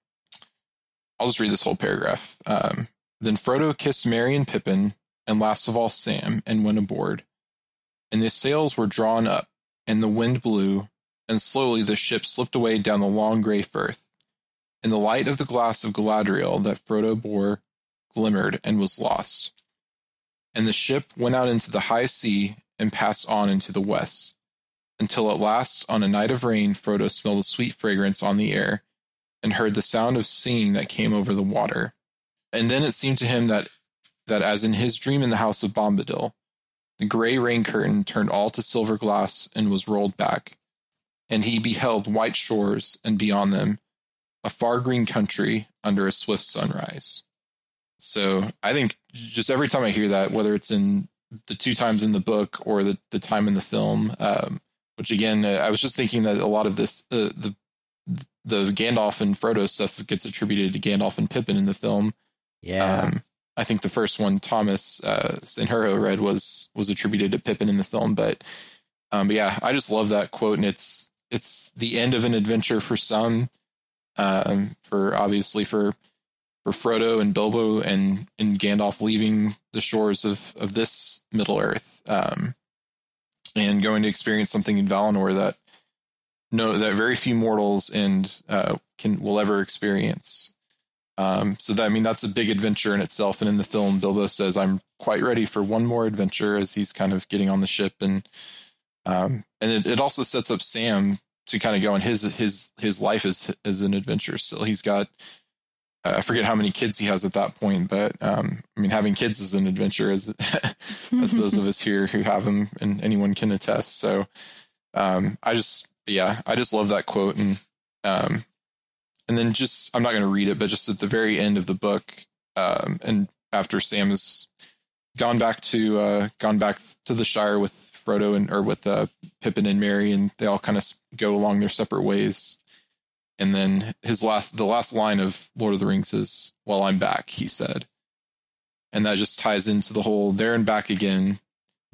I'll just read this whole paragraph. Um, then Frodo kissed Merry and Pippin, and last of all Sam, and went aboard. And the sails were drawn up, and the wind blew, and slowly the ship slipped away down the long gray firth. And the light of the glass of Galadriel that Frodo bore glimmered and was lost. And the ship went out into the high sea and passed on into the west, until at last, on a night of rain, Frodo smelled a sweet fragrance on the air, and heard the sound of singing that came over the water. And then it seemed to him that, that as in his dream in the house of Bombadil, the gray rain curtain turned all to silver glass and was rolled back, and he beheld white shores, and beyond them, a far green country under a swift sunrise. So I think just every time I hear that, whether it's in the two times in the book or the, the time in the film, um, which again, uh, I was just thinking that a lot of this, uh, the the Gandalf and Frodo stuff gets attributed to Gandalf and Pippin in the film. yeah Um, I think the first one Thomas uh, Sanjurjo read was was attributed to Pippin in the film, but um, but yeah, I just love that quote, and it's it's the end of an adventure for some, um, for obviously for for Frodo and Bilbo and and Gandalf leaving the shores of of this Middle Earth, um, and going to experience something in Valinor that no that very few mortals and uh, can will ever experience. Um, so that I mean that's a big adventure in itself. And in the film, Bilbo says, "I'm quite ready for one more adventure," as he's kind of getting on the ship and Um, and it, it also sets up Sam to kind of go on his his his life as as an adventure. Still, he's got I forget how many kids he has at that point, but um, I mean, having kids is an adventure, as as those of us here who have them and anyone can attest. So, um, I just yeah, I just love that quote and um, and then just I'm not going to read it, but just at the very end of the book, um, and after Sam has gone back to uh, gone back to the Shire with Frodo and or with uh, Pippin and Merry, and they all kind of go along their separate ways. And then his last, the last line of Lord of the Rings is, "Well, I'm back," he said, and that just ties into the whole "there and back again."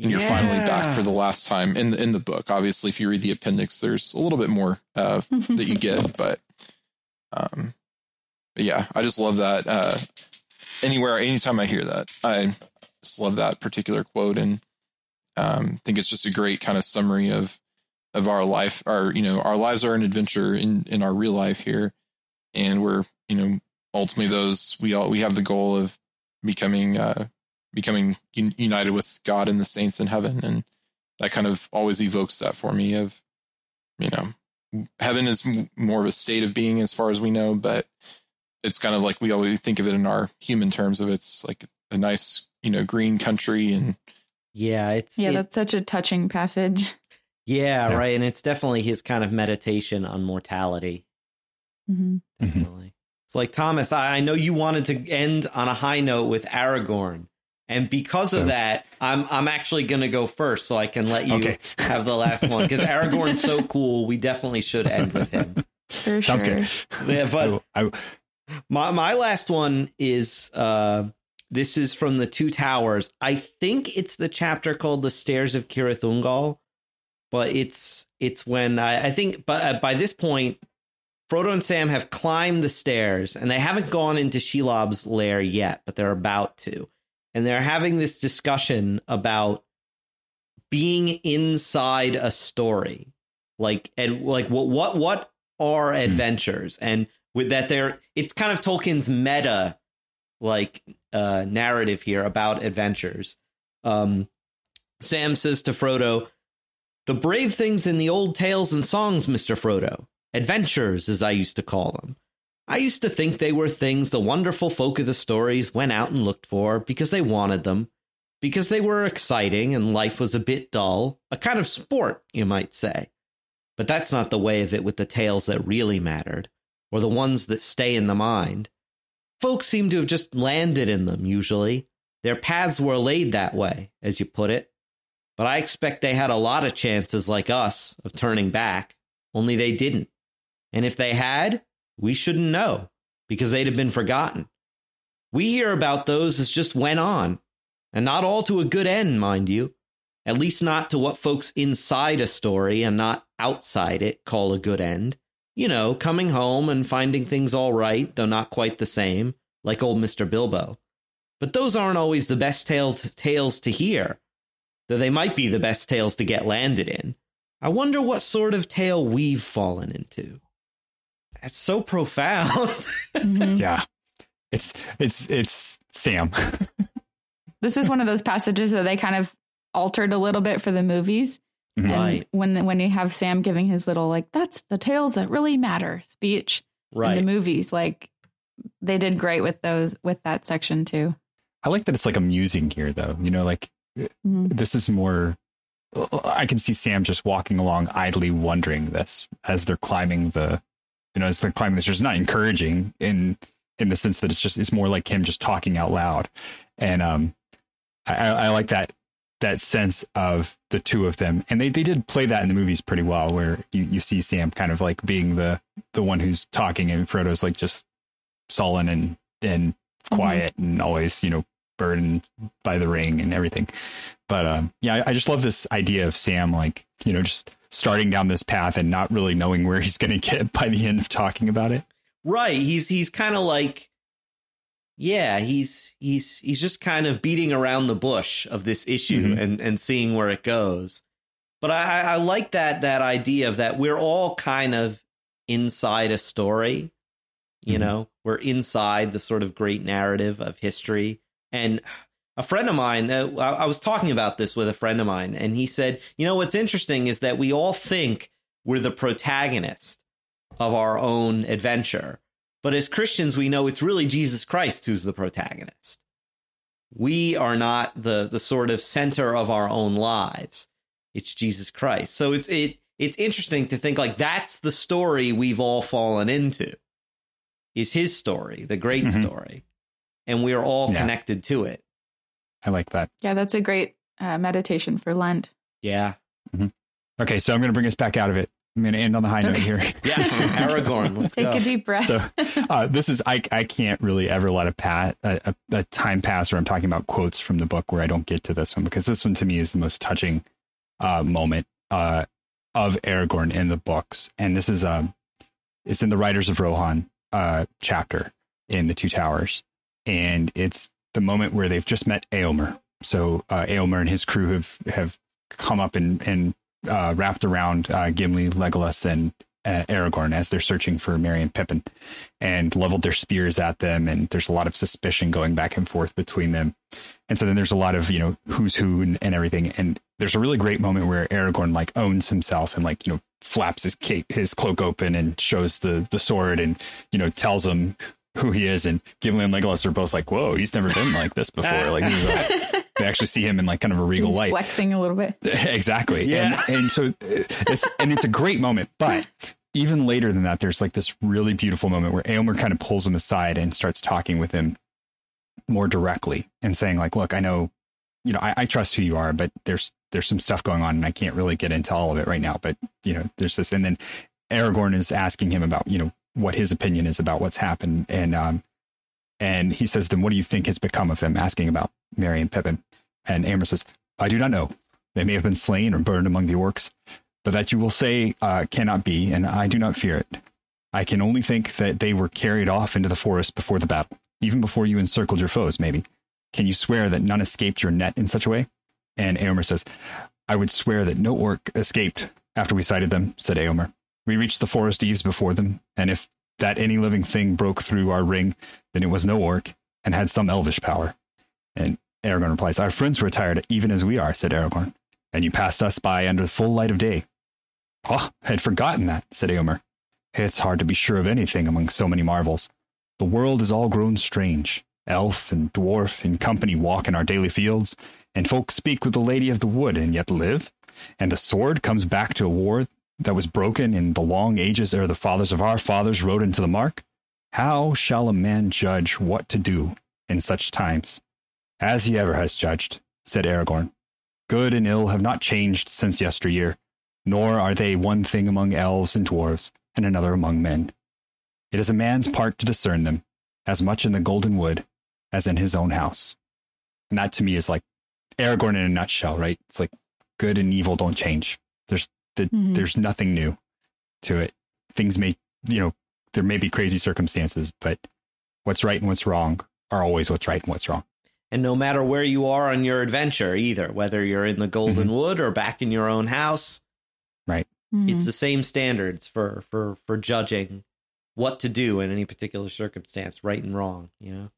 And you're finally back for the last time in the in the book. Obviously, if you read the appendix, there's a little bit more uh, that you get, but um, but yeah, I just love that. Uh, anywhere, anytime I hear that, I just love that particular quote, and um, think it's just a great kind of summary of of our life. Our you know our lives are an adventure in in our real life here, and we're you know ultimately those we all we have the goal of becoming uh, becoming un- united with God and the saints in heaven, and that kind of always evokes that for me of you know heaven is m- more of a state of being as far as we know, but it's kind of like we always think of it in our human terms of it's like a nice you know green country and yeah it's yeah it, that's such a touching passage yeah, Yeah. right and it's definitely his kind of meditation on mortality hmm definitely it's like thomas I, I know you wanted to end on a high note with aragorn and because So- of that i'm i'm actually gonna go first so i can let you Okay. have the last one because aragorn's so cool we definitely should end with him for Sounds sure good. Yeah, but I, I, My my last one is uh this is from the Two Towers. I think it's the chapter called "The Stairs of Cirith Ungol," but it's it's when I, I think. But uh, by this point, Frodo and Sam have climbed the stairs, and they haven't gone into Shelob's lair yet, but they're about to, and they're having this discussion about being inside a story, like and like what what what are adventures and with that there it's kind of Tolkien's meta like uh narrative here about adventures. Um Sam says to Frodo, "The brave things in the old tales and songs, Mr. Frodo, adventures as I used to call them. I used to think they were things the wonderful folk of the stories went out and looked for because they wanted them, because they were exciting and life was a bit dull, a kind of sport, you might say. But that's not the way of it with the tales that really mattered or the ones that stay in the mind. Folks seem to have just landed in them, usually. Their paths were laid that way, as you put it. But I expect they had a lot of chances, like us, of turning back, only they didn't. And if they had, we shouldn't know, because they'd have been forgotten. We hear about those as just went on, and not all to a good end, mind you. At least not to what folks inside a story and not outside it call a good end you know, coming home and finding things all right, though not quite the same, like old Mr. Bilbo. But those aren't always the best tale tales to hear, though they might be the best tales to get landed in. I wonder what sort of tale we've fallen into. That's so profound. Mhm. yeah, it's it's it's Sam. this is one of those passages that they kind of altered a little bit for the movies Mhm. And Right. when when you have Sam giving his little like that's the tales that really matter speech in the movies, like they did great with those with that section too. I like that it's like amusing here, though. You know, like Mhm. this is more. I can see Sam just walking along idly wondering this as they're climbing the, you know, as they're climbing this. It's not encouraging in in the sense that it's just it's more like him just talking out loud, and um, I, I like that that sense of the two of them, and they they did play that in the movies pretty well, where you you see Sam kind of like being the the one who's talking, and Frodo's like just sullen and and quiet and always you know burdened by the ring and everything. But um, yeah, I, I just love this idea of Sam, like you know, just starting down this path and not really knowing where he's going to get by the end of talking about it. Right. He's he's kind of like yeah, he's he's he's just kind of beating around the bush of this issue Mhm. and and seeing where it goes. But I, I like that that idea of that we're all kind of inside a story. You Mhm. know, we're inside the sort of great narrative of history. And a friend of mine, uh, I, I was talking about this with a friend of mine, and he said, you know, what's interesting is that we all think we're the protagonist of our own adventure. But as Christians, we know it's really Jesus Christ who's the protagonist. We are not the the sort of center of our own lives. It's Jesus Christ. So it's it it's interesting to think like that's the story we've all fallen into. Is his story, the great Mhm. story. And we are all Yeah. connected to it. I like that. Yeah, that's a great uh, meditation for Lent. Yeah. Okay, so I'm going to bring us back out of it. I'm going to end on the high note here. Yeah. Aragorn. Let's Take go. a deep breath. So, uh, this is I I can't really ever let a, pat, a, a, a time pass where I'm talking about quotes from the book where I don't get to this one because this one to me is the most touching uh, moment uh, of Aragorn in the books, and this is um it's in the Riders of Rohan uh, chapter in the Two Towers, and it's the moment where they've just met Eomer. So uh, Eomer and his crew have have come up and and uh, wrapped around uh, Gimli, Legolas, and uh, Aragorn as they're searching for Merry and Pippin, and leveled their spears at them. And there's a lot of suspicion going back and forth between them. And so then there's a lot of you know who's who and, and everything. And there's a really great moment where Aragorn like owns himself and like you know flaps his cape, his cloak open and shows the the sword and you know tells them who he is. And Gimli and Legolas are both like, "Whoa, he's never been like this before." Like this is a- they actually see him in like kind of a regal He's light. flexing a little bit. Yeah. exactly. And, and so uh, it's and it's a great moment, but even later than that, there's like this really beautiful moment where Eomer kind of pulls him aside and starts talking with him more directly and saying, like, look, I know, you know, I, I trust who you are, but there's there's some stuff going on and I can't really get into all of it right now. But you know, there's this and then Aragorn is asking him about, you know, what his opinion is about what's happened. And um and he says, Then what do you think has become of them? Asking about Merry and Pippin. And Eomer says, I do not know. They may have been slain or burned among the orcs, but that you will say uh, cannot be, and I do not fear it. I can only think that they were carried off into the forest before the battle, even before you encircled your foes, maybe. Can you swear that none escaped your net in such a way? And Eomer says, I would swear that no orc escaped after we sighted them, said Eomer. We reached the forest eaves before them, and if that any living thing broke through our ring, then it was no orc and had some elvish power. And Aragorn replies, Our friends were tired even as we are, said Aragorn, and you passed us by under the full light of day. Oh, I had forgotten that, said Eomer. It's hard to be sure of anything among so many marvels. The world is all grown strange. Elf and dwarf in company walk in our daily fields, and folk speak with the Lady of the Wood and yet live. And the sword comes back to a war that was broken in the long ages ere the fathers of our fathers rode into the mark. How shall a man judge what to do in such times? As he ever has judged, said Aragorn. Good and ill have not changed since yesteryear, nor are they one thing among elves and dwarves, and another among men. It is a man's part to discern them, as much in the golden wood as in his own house. And that to me is like Aragorn in a nutshell, right? It's like good and evil don't change. There's the, Mhm. there's nothing new to it. Things may, you know, there may be crazy circumstances, but what's right and what's wrong are always what's right and what's wrong. And no matter where you are on your adventure, either, whether you're in the Golden Wood or back in your own house, Mhm. it's the same standards for for for judging what to do in any particular circumstance, right and wrong. You know.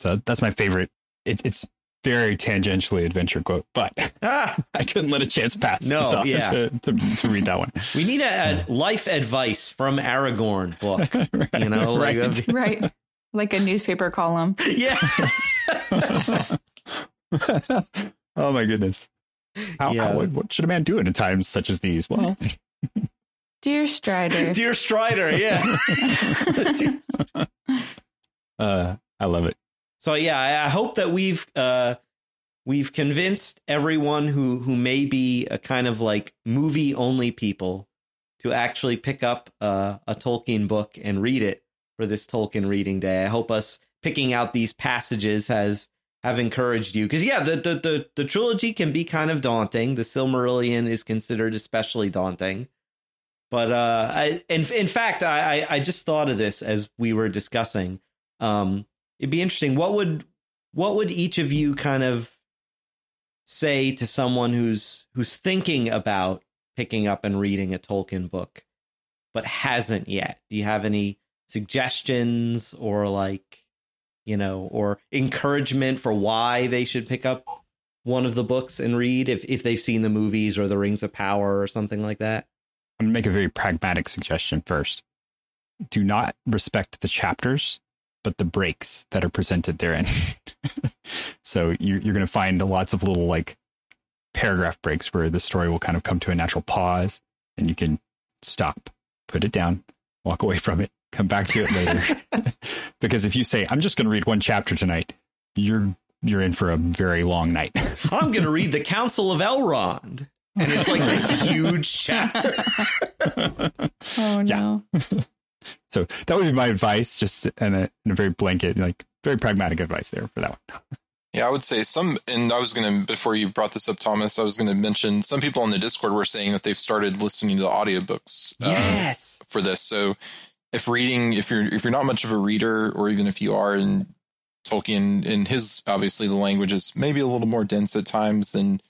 So that's my favorite. It, it's very tangentially adventure quote, but Ah, I couldn't let a chance pass No, to, talk, yeah. to, to, to read that one. we need a, a life advice from Aragorn book. You know, like Right. that'd right. Like a newspaper column. yeah. oh my goodness. How, Yeah. how, what, what should a man do in times such as these? Well, Dear Strider. Dear Strider, yeah. uh, I love it. So yeah, I, I hope that we've uh we've convinced everyone who who may be a kind of like movie only people to actually pick up uh, a Tolkien book and read it for this Tolkien reading day. I hope us picking out these passages has have encouraged you because yeah, the, the the the trilogy can be kind of daunting. The Silmarillion is considered especially daunting. But uh, I, in in fact, I, I just thought of this as we were discussing. Um, it'd be interesting. What would what would each of you kind of say to someone who's who's thinking about picking up and reading a Tolkien book, but hasn't yet? Do you have any suggestions or like you know, or encouragement for why they should pick up one of the books and read if if they've seen the movies or the Rings of Power or something like that? I'm going to make a very pragmatic suggestion first. Do not respect the chapters, but the breaks that are presented therein. so you're, you're going to find lots of little like paragraph breaks where the story will kind of come to a natural pause and you can stop, put it down, walk away from it, come back to it later. because if you say, I'm just going to read one chapter tonight, you're you're in for a very long night. I'm going to read the Council of Elrond. And it's like this huge chapter. Oh no. So that would be my advice, just in a, in a very blanket, like very pragmatic advice there for that one. Yeah, I would say some, and I was going to, before you brought this up, Thomas, I was going to mention some people on the Discord were saying that they've started listening to the audiobooks uh, Yes. for this. So if reading, if you're, if you're not much of a reader, or even if you are, and Tolkien, in his, obviously the language is maybe a little more dense at times than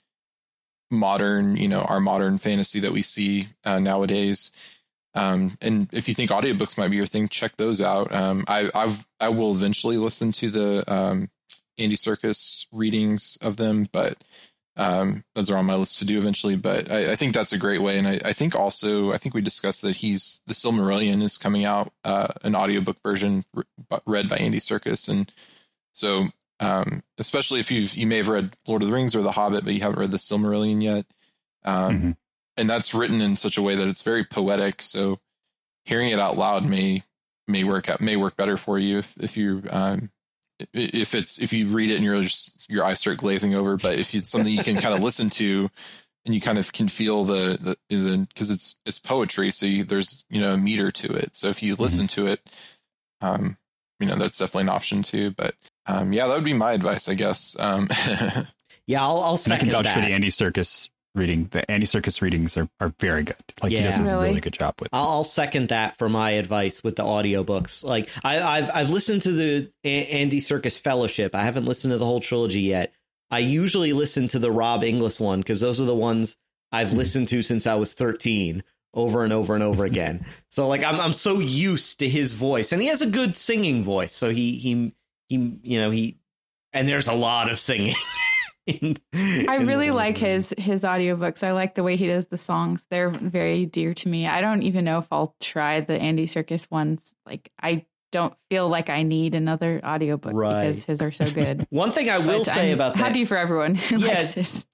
modern, you know, our modern fantasy that we see uh, nowadays. Um, and if you think audiobooks might be your thing, check those out. Um, I, I've, I will eventually listen to the, um, Andy Serkis readings of them, but um, those are on my list to do eventually. But I, I think that's a great way, and I, I, think also I think we discussed that he's the Silmarillion is coming out uh, an audiobook version re- read by Andy Serkis, and so um, especially if you you may have read Lord of the Rings or The Hobbit, but you haven't read the Silmarillion yet, um, mm-hmm. And that's written in such a way that it's very poetic. So hearing it out loud may may work out may work better for you if if you um, if it's if you read it and you're just your eyes start glazing over but if it's something you can kind of listen to and you kind of can feel the the because it's it's poetry so you, there's you know a meter to it so if you mm-hmm. listen to it um you know that's definitely an option too but um yeah that would be my advice i guess um yeah i'll, I'll second and i can vouch that. for the andy serkis reading the Andy Serkis readings are, are very good. Like yeah. he does a really? really good job with. I'll, I'll, second that for my advice with the audiobooks. Like I, have I've listened to the a- Andy Serkis Fellowship. I haven't listened to the whole trilogy yet. I usually listen to the Rob Inglis one because those are the ones I've mm-hmm. listened to since I was thirteen over and over and over again. so like I'm I'm so used to his voice, and he has a good singing voice. So he he he you know he and there's a lot of singing. in, I really like his his audiobooks. I like the way he does the songs. They're very dear to me. I don't even know if I'll try the Andy Serkis ones. Like I don't feel like I need another audiobook right. because his are so good. One thing I will say I'm about that, happy for everyone who yeah.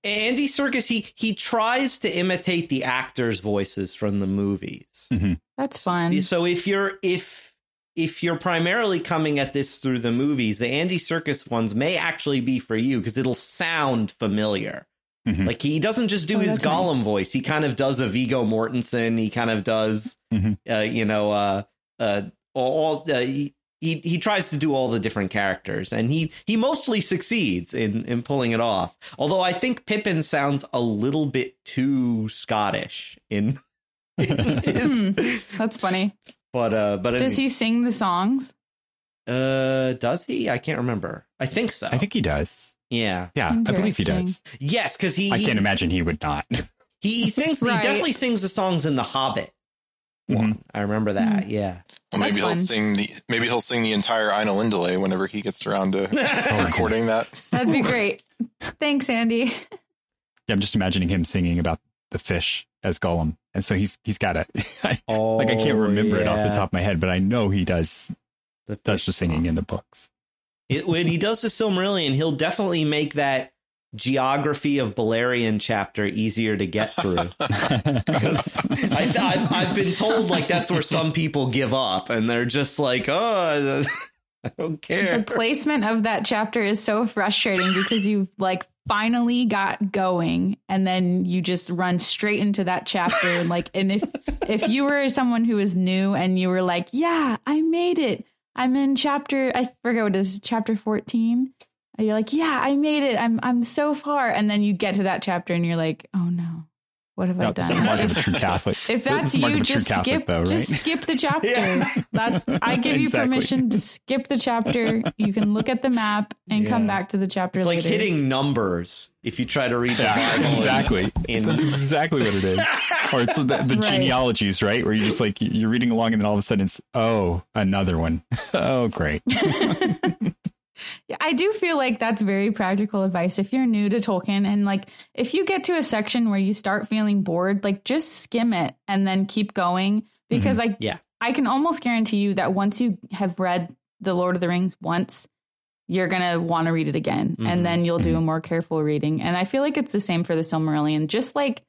Andy Serkis he he tries to imitate the actors' voices from the movies. Mm-hmm. That's fun. So if you're if if you're primarily coming at this through the movies, the Andy Serkis ones may actually be for you because it'll sound familiar. Mm-hmm. Like he doesn't just do oh, his Gollum nice. voice; he kind of does a Viggo Mortensen. He kind of does, mm-hmm. uh, you know, uh, uh, all. Uh, he, he he tries to do all the different characters, and he he mostly succeeds in in pulling it off. Although I think Pippin sounds a little bit too Scottish in. in his... Hmm. That's funny. But uh, but does he sing the songs? Uh, does he? I can't remember. I think so. I think he does. Yeah, yeah, I believe he does. Yes, because he. I can't imagine he would not. he, he sings. right. He definitely sings the songs in the Hobbit. One. Mm-hmm. I remember that. Mm-hmm. Yeah. Well, maybe he'll sing the maybe he'll sing the entire Ainulindalë whenever he gets around to recording that. That'd be great. Thanks, Andy. Yeah, I'm just imagining him singing about the fish as Gollum, and so he's he's got it. oh, like I can't oh, remember yeah. it off the top of my head, but I know he does the does the singing in the books. It, when he does the Silmarillion, he'll definitely make that geography of Beleriand chapter easier to get through because I, have been told like that's where some people give up and they're just like oh I don't care. The placement of that chapter is so frustrating because you've like finally got going and then you just run straight into that chapter and like and if if you were someone who was new and you were like yeah i made it. I'm in chapter i forget what it is chapter 14 and you're like yeah i made it. I'm i'm so far. And then you get to that chapter and you're like oh no what have no, I done? If, true Catholic. if that's you, just skip, though, right? just skip the chapter. yeah. That's I give you exactly. permission to skip the chapter. You can look at the map and yeah. come back to the chapter. It's later. like hitting numbers if you try to read the Bible. exactly. In... That's exactly what it is. Or it's the, the right. genealogies, right? Where you're just like you're reading along, and then all of a sudden it's oh another one. oh great. I do feel like that's very practical advice if you're new to Tolkien and like if you get to a section where you start feeling bored, like just skim it and then keep going because I Yeah. I can almost guarantee you that once you have read The Lord of the Rings once, you're going to want to read it again Mhm. and then you'll do a more careful reading. And I feel like it's the same for the Silmarillion. Just like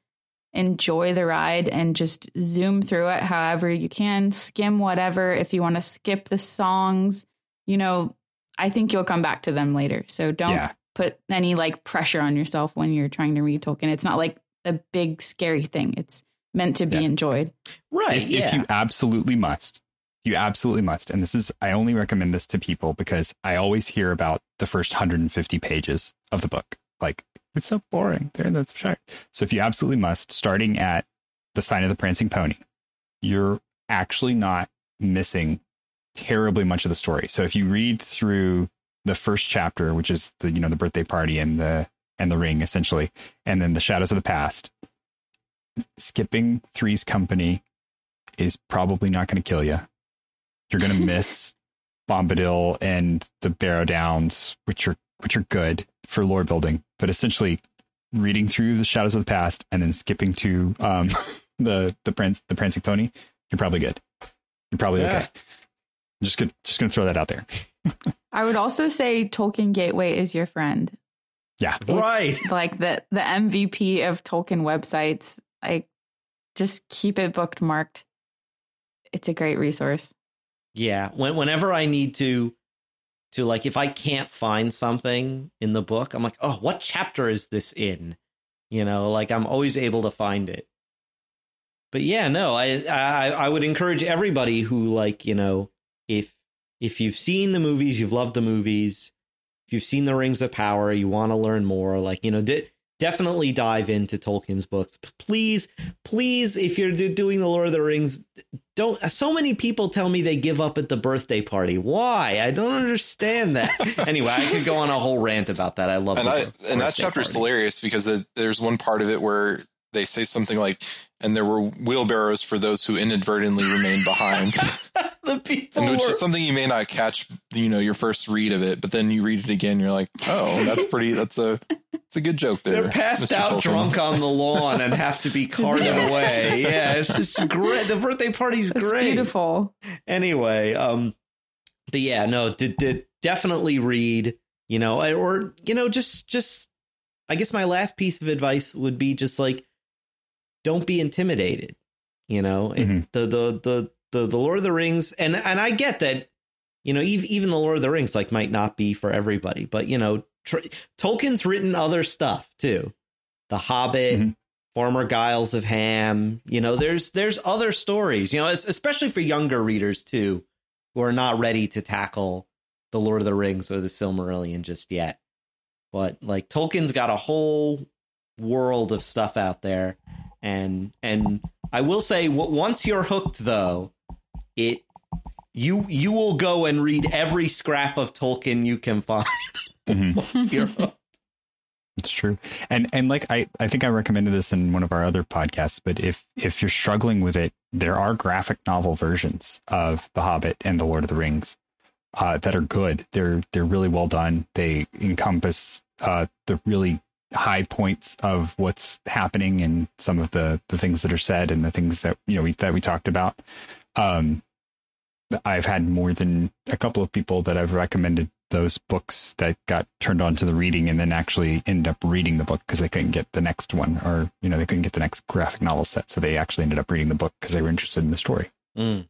enjoy the ride and just zoom through it however you can, skim whatever if you want to skip the songs, you know, I think you'll come back to them later. So don't Yeah. put any like pressure on yourself when you're trying to read Tolkien. It's not like a big scary thing. It's meant to be Yeah. enjoyed. Right. if, yeah. if you absolutely must, you absolutely must. And this is, I only recommend this to people because I always hear about the first 150 pages of the book. Like, it's so boring. There, that's shy. So if you absolutely must, starting at the sign of the prancing pony, you're actually not missing terribly much of the story. So if you read through the first chapter, which is the, you know, the birthday party and the, and the ring essentially, and then the shadows of the past, skipping three's company is probably not going to kill you. You're going to miss Bombadil and the Barrow Downs, which are which are good for lore building, but essentially reading through the Shadows of the Past and then skipping to um, the the prince the prancing pony, you're probably good. You're probably Yeah. okay. I'm just gonna just gonna throw that out there. I would also say Tolkien Gateway is your friend. Yeah, It's Right. Like the the MVP of Tolkien websites. Like just keep it booked marked. It's a great resource. Yeah, when, whenever I need to to like if I can't find something in the book, I'm like, "Oh, what chapter is this in?" You know, like I'm always able to find it. But yeah, no, I I I would encourage everybody who like, you know, if if you've seen the movies, you've loved the movies, if you've seen the Rings of Power, you want to learn more, like, you know, de- definitely dive into Tolkien's books. Please, please if you're do- doing the Lord of the Rings, don't so many people tell me they give up at the birthday party. Why? I don't understand that. Anyway i could go on a whole rant about that. I love and I and that chapter is hilarious because it, there's one part of it where they say something like, "And there were wheelbarrows for those who inadvertently remained behind," the people and which were, is something you may not catch, you know, your first read of it, but then you read it again, you're like, "Oh, that's pretty. That's a it's a good joke there." they're passed Mr. out Tolkien." drunk on the lawn and have to be carted away yeah it's just great the birthday party's It's great beautiful. anyway um but yeah no did did definitely read you know or you know just just i guess my last piece of advice would be just like don't be intimidated you know Mhm. the, the the the the lord of the rings and and i get that you know even, even the lord of the rings like might not be for everybody but you know tr- tolkien's written other stuff too the hobbit Mhm. Farmer Giles of Ham. You know, there's there's other stories. You know, es- especially for younger readers too, who are not ready to tackle the Lord of the Rings or the Silmarillion just yet. But like Tolkien's got a whole world of stuff out there, and and I will say, once you're hooked, though, it you you will go and read every scrap of Tolkien you can find. Mhm. hooked. It's true. And and like I, I think I recommended this in one of our other podcasts, but if if you're struggling with it, there are graphic novel versions of The Hobbit and The Lord of the Rings uh, that are good. They're they're really well done. They encompass uh, the really high points of what's happening and some of the the things that are said and the things that you know we that we talked about. Um, I've had more than a couple of people that I've recommended those books that got turned on to the reading and then actually end up reading the book because they couldn't get the next one or you know they couldn't get the next graphic novel set so they actually ended up reading the book because they were interested in the story Mm.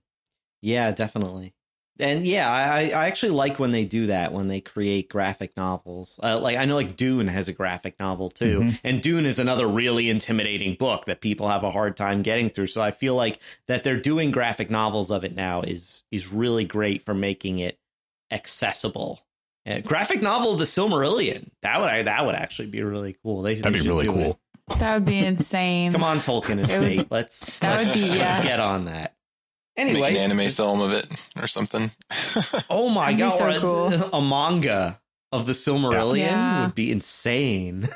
Yeah, definitely. And yeah, I, I actually like when they do that when they create graphic novels. Uh, like I know, like Dune has a graphic novel too, Mhm. and Dune is another really intimidating book that people have a hard time getting through. So I feel like that they're doing graphic novels of it now is is really great for making it accessible. Uh, graphic novel of the Silmarillion that would I, that would actually be really cool. They, that'd they be really cool it. That would be insane. Come on, Tolkien It would- Estate. Let's that let's, be- let's get on that. Make Anyway, an anime film of it or something. Oh my That'd god, so or a, cool. a manga of the Silmarillion Yeah. would be insane.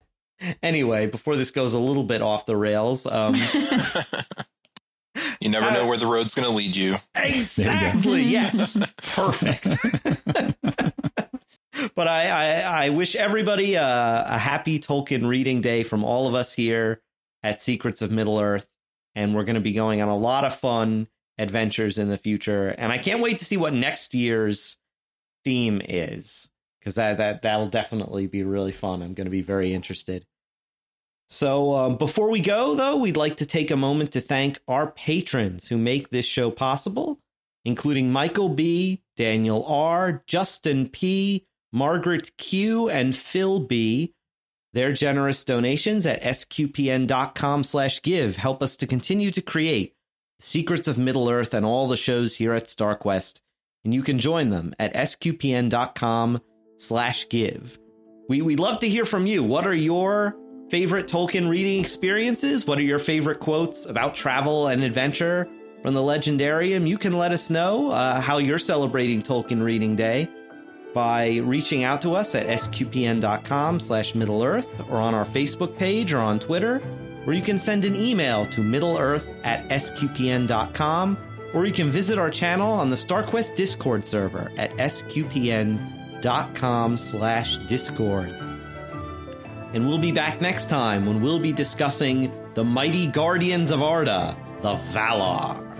anyway, before this goes a little bit off the rails, um you never know where the road's going to lead you. exactly, yes. Perfect. but I, I, I wish everybody a, a happy Tolkien reading day from all of us here at Secrets of Middle Earth. And we're going to be going on a lot of fun adventures in the future. And I can't wait to see what next year's theme is because that, that, that'll definitely be really fun. I'm going to be very interested. So, um, before we go, though, we'd like to take a moment to thank our patrons who make this show possible, including Michael B., Daniel R., Justin P., Margaret Q., and Phil B. Their generous donations at sqpn.com slash give help us to continue to create Secrets of Middle Earth and all the shows here at StarQuest, and you can join them at sqpn.com slash give. We, we'd love to hear from you. What are your favorite Tolkien reading experiences? What are your favorite quotes about travel and adventure from the Legendarium? You can let us know uh, how you're celebrating Tolkien Reading Day by reaching out to us at sqpn.com slash middle-earth or on our Facebook page or on Twitter, or you can send an email to middle-earth at sqpn.com, or you can visit our channel on the StarQuest Discord server at sqpn.com slash discord. And we'll be back next time when we'll be discussing the mighty guardians of Arda, the Valar.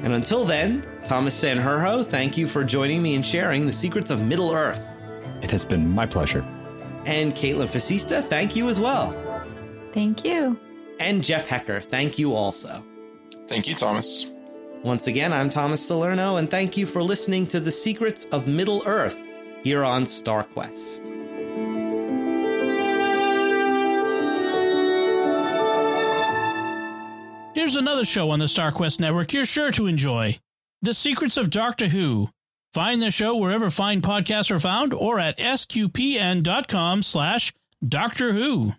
And until then, Thomas Sanjurjo, thank you for joining me and sharing the secrets of Middle Earth. It has been my pleasure. And Kaitlyn Facista, thank you as well. Thank you. And Jeff Haecker, thank you also. Thank you, Thomas. Once again, I'm Thomas Salerno, and thank you for listening to the secrets of Middle Earth here on StarQuest. Here's another show on the StarQuest network you're sure to enjoy The Secrets of Doctor Who. Find the show wherever fine podcasts are found or at sqpn.com slash Doctor Who.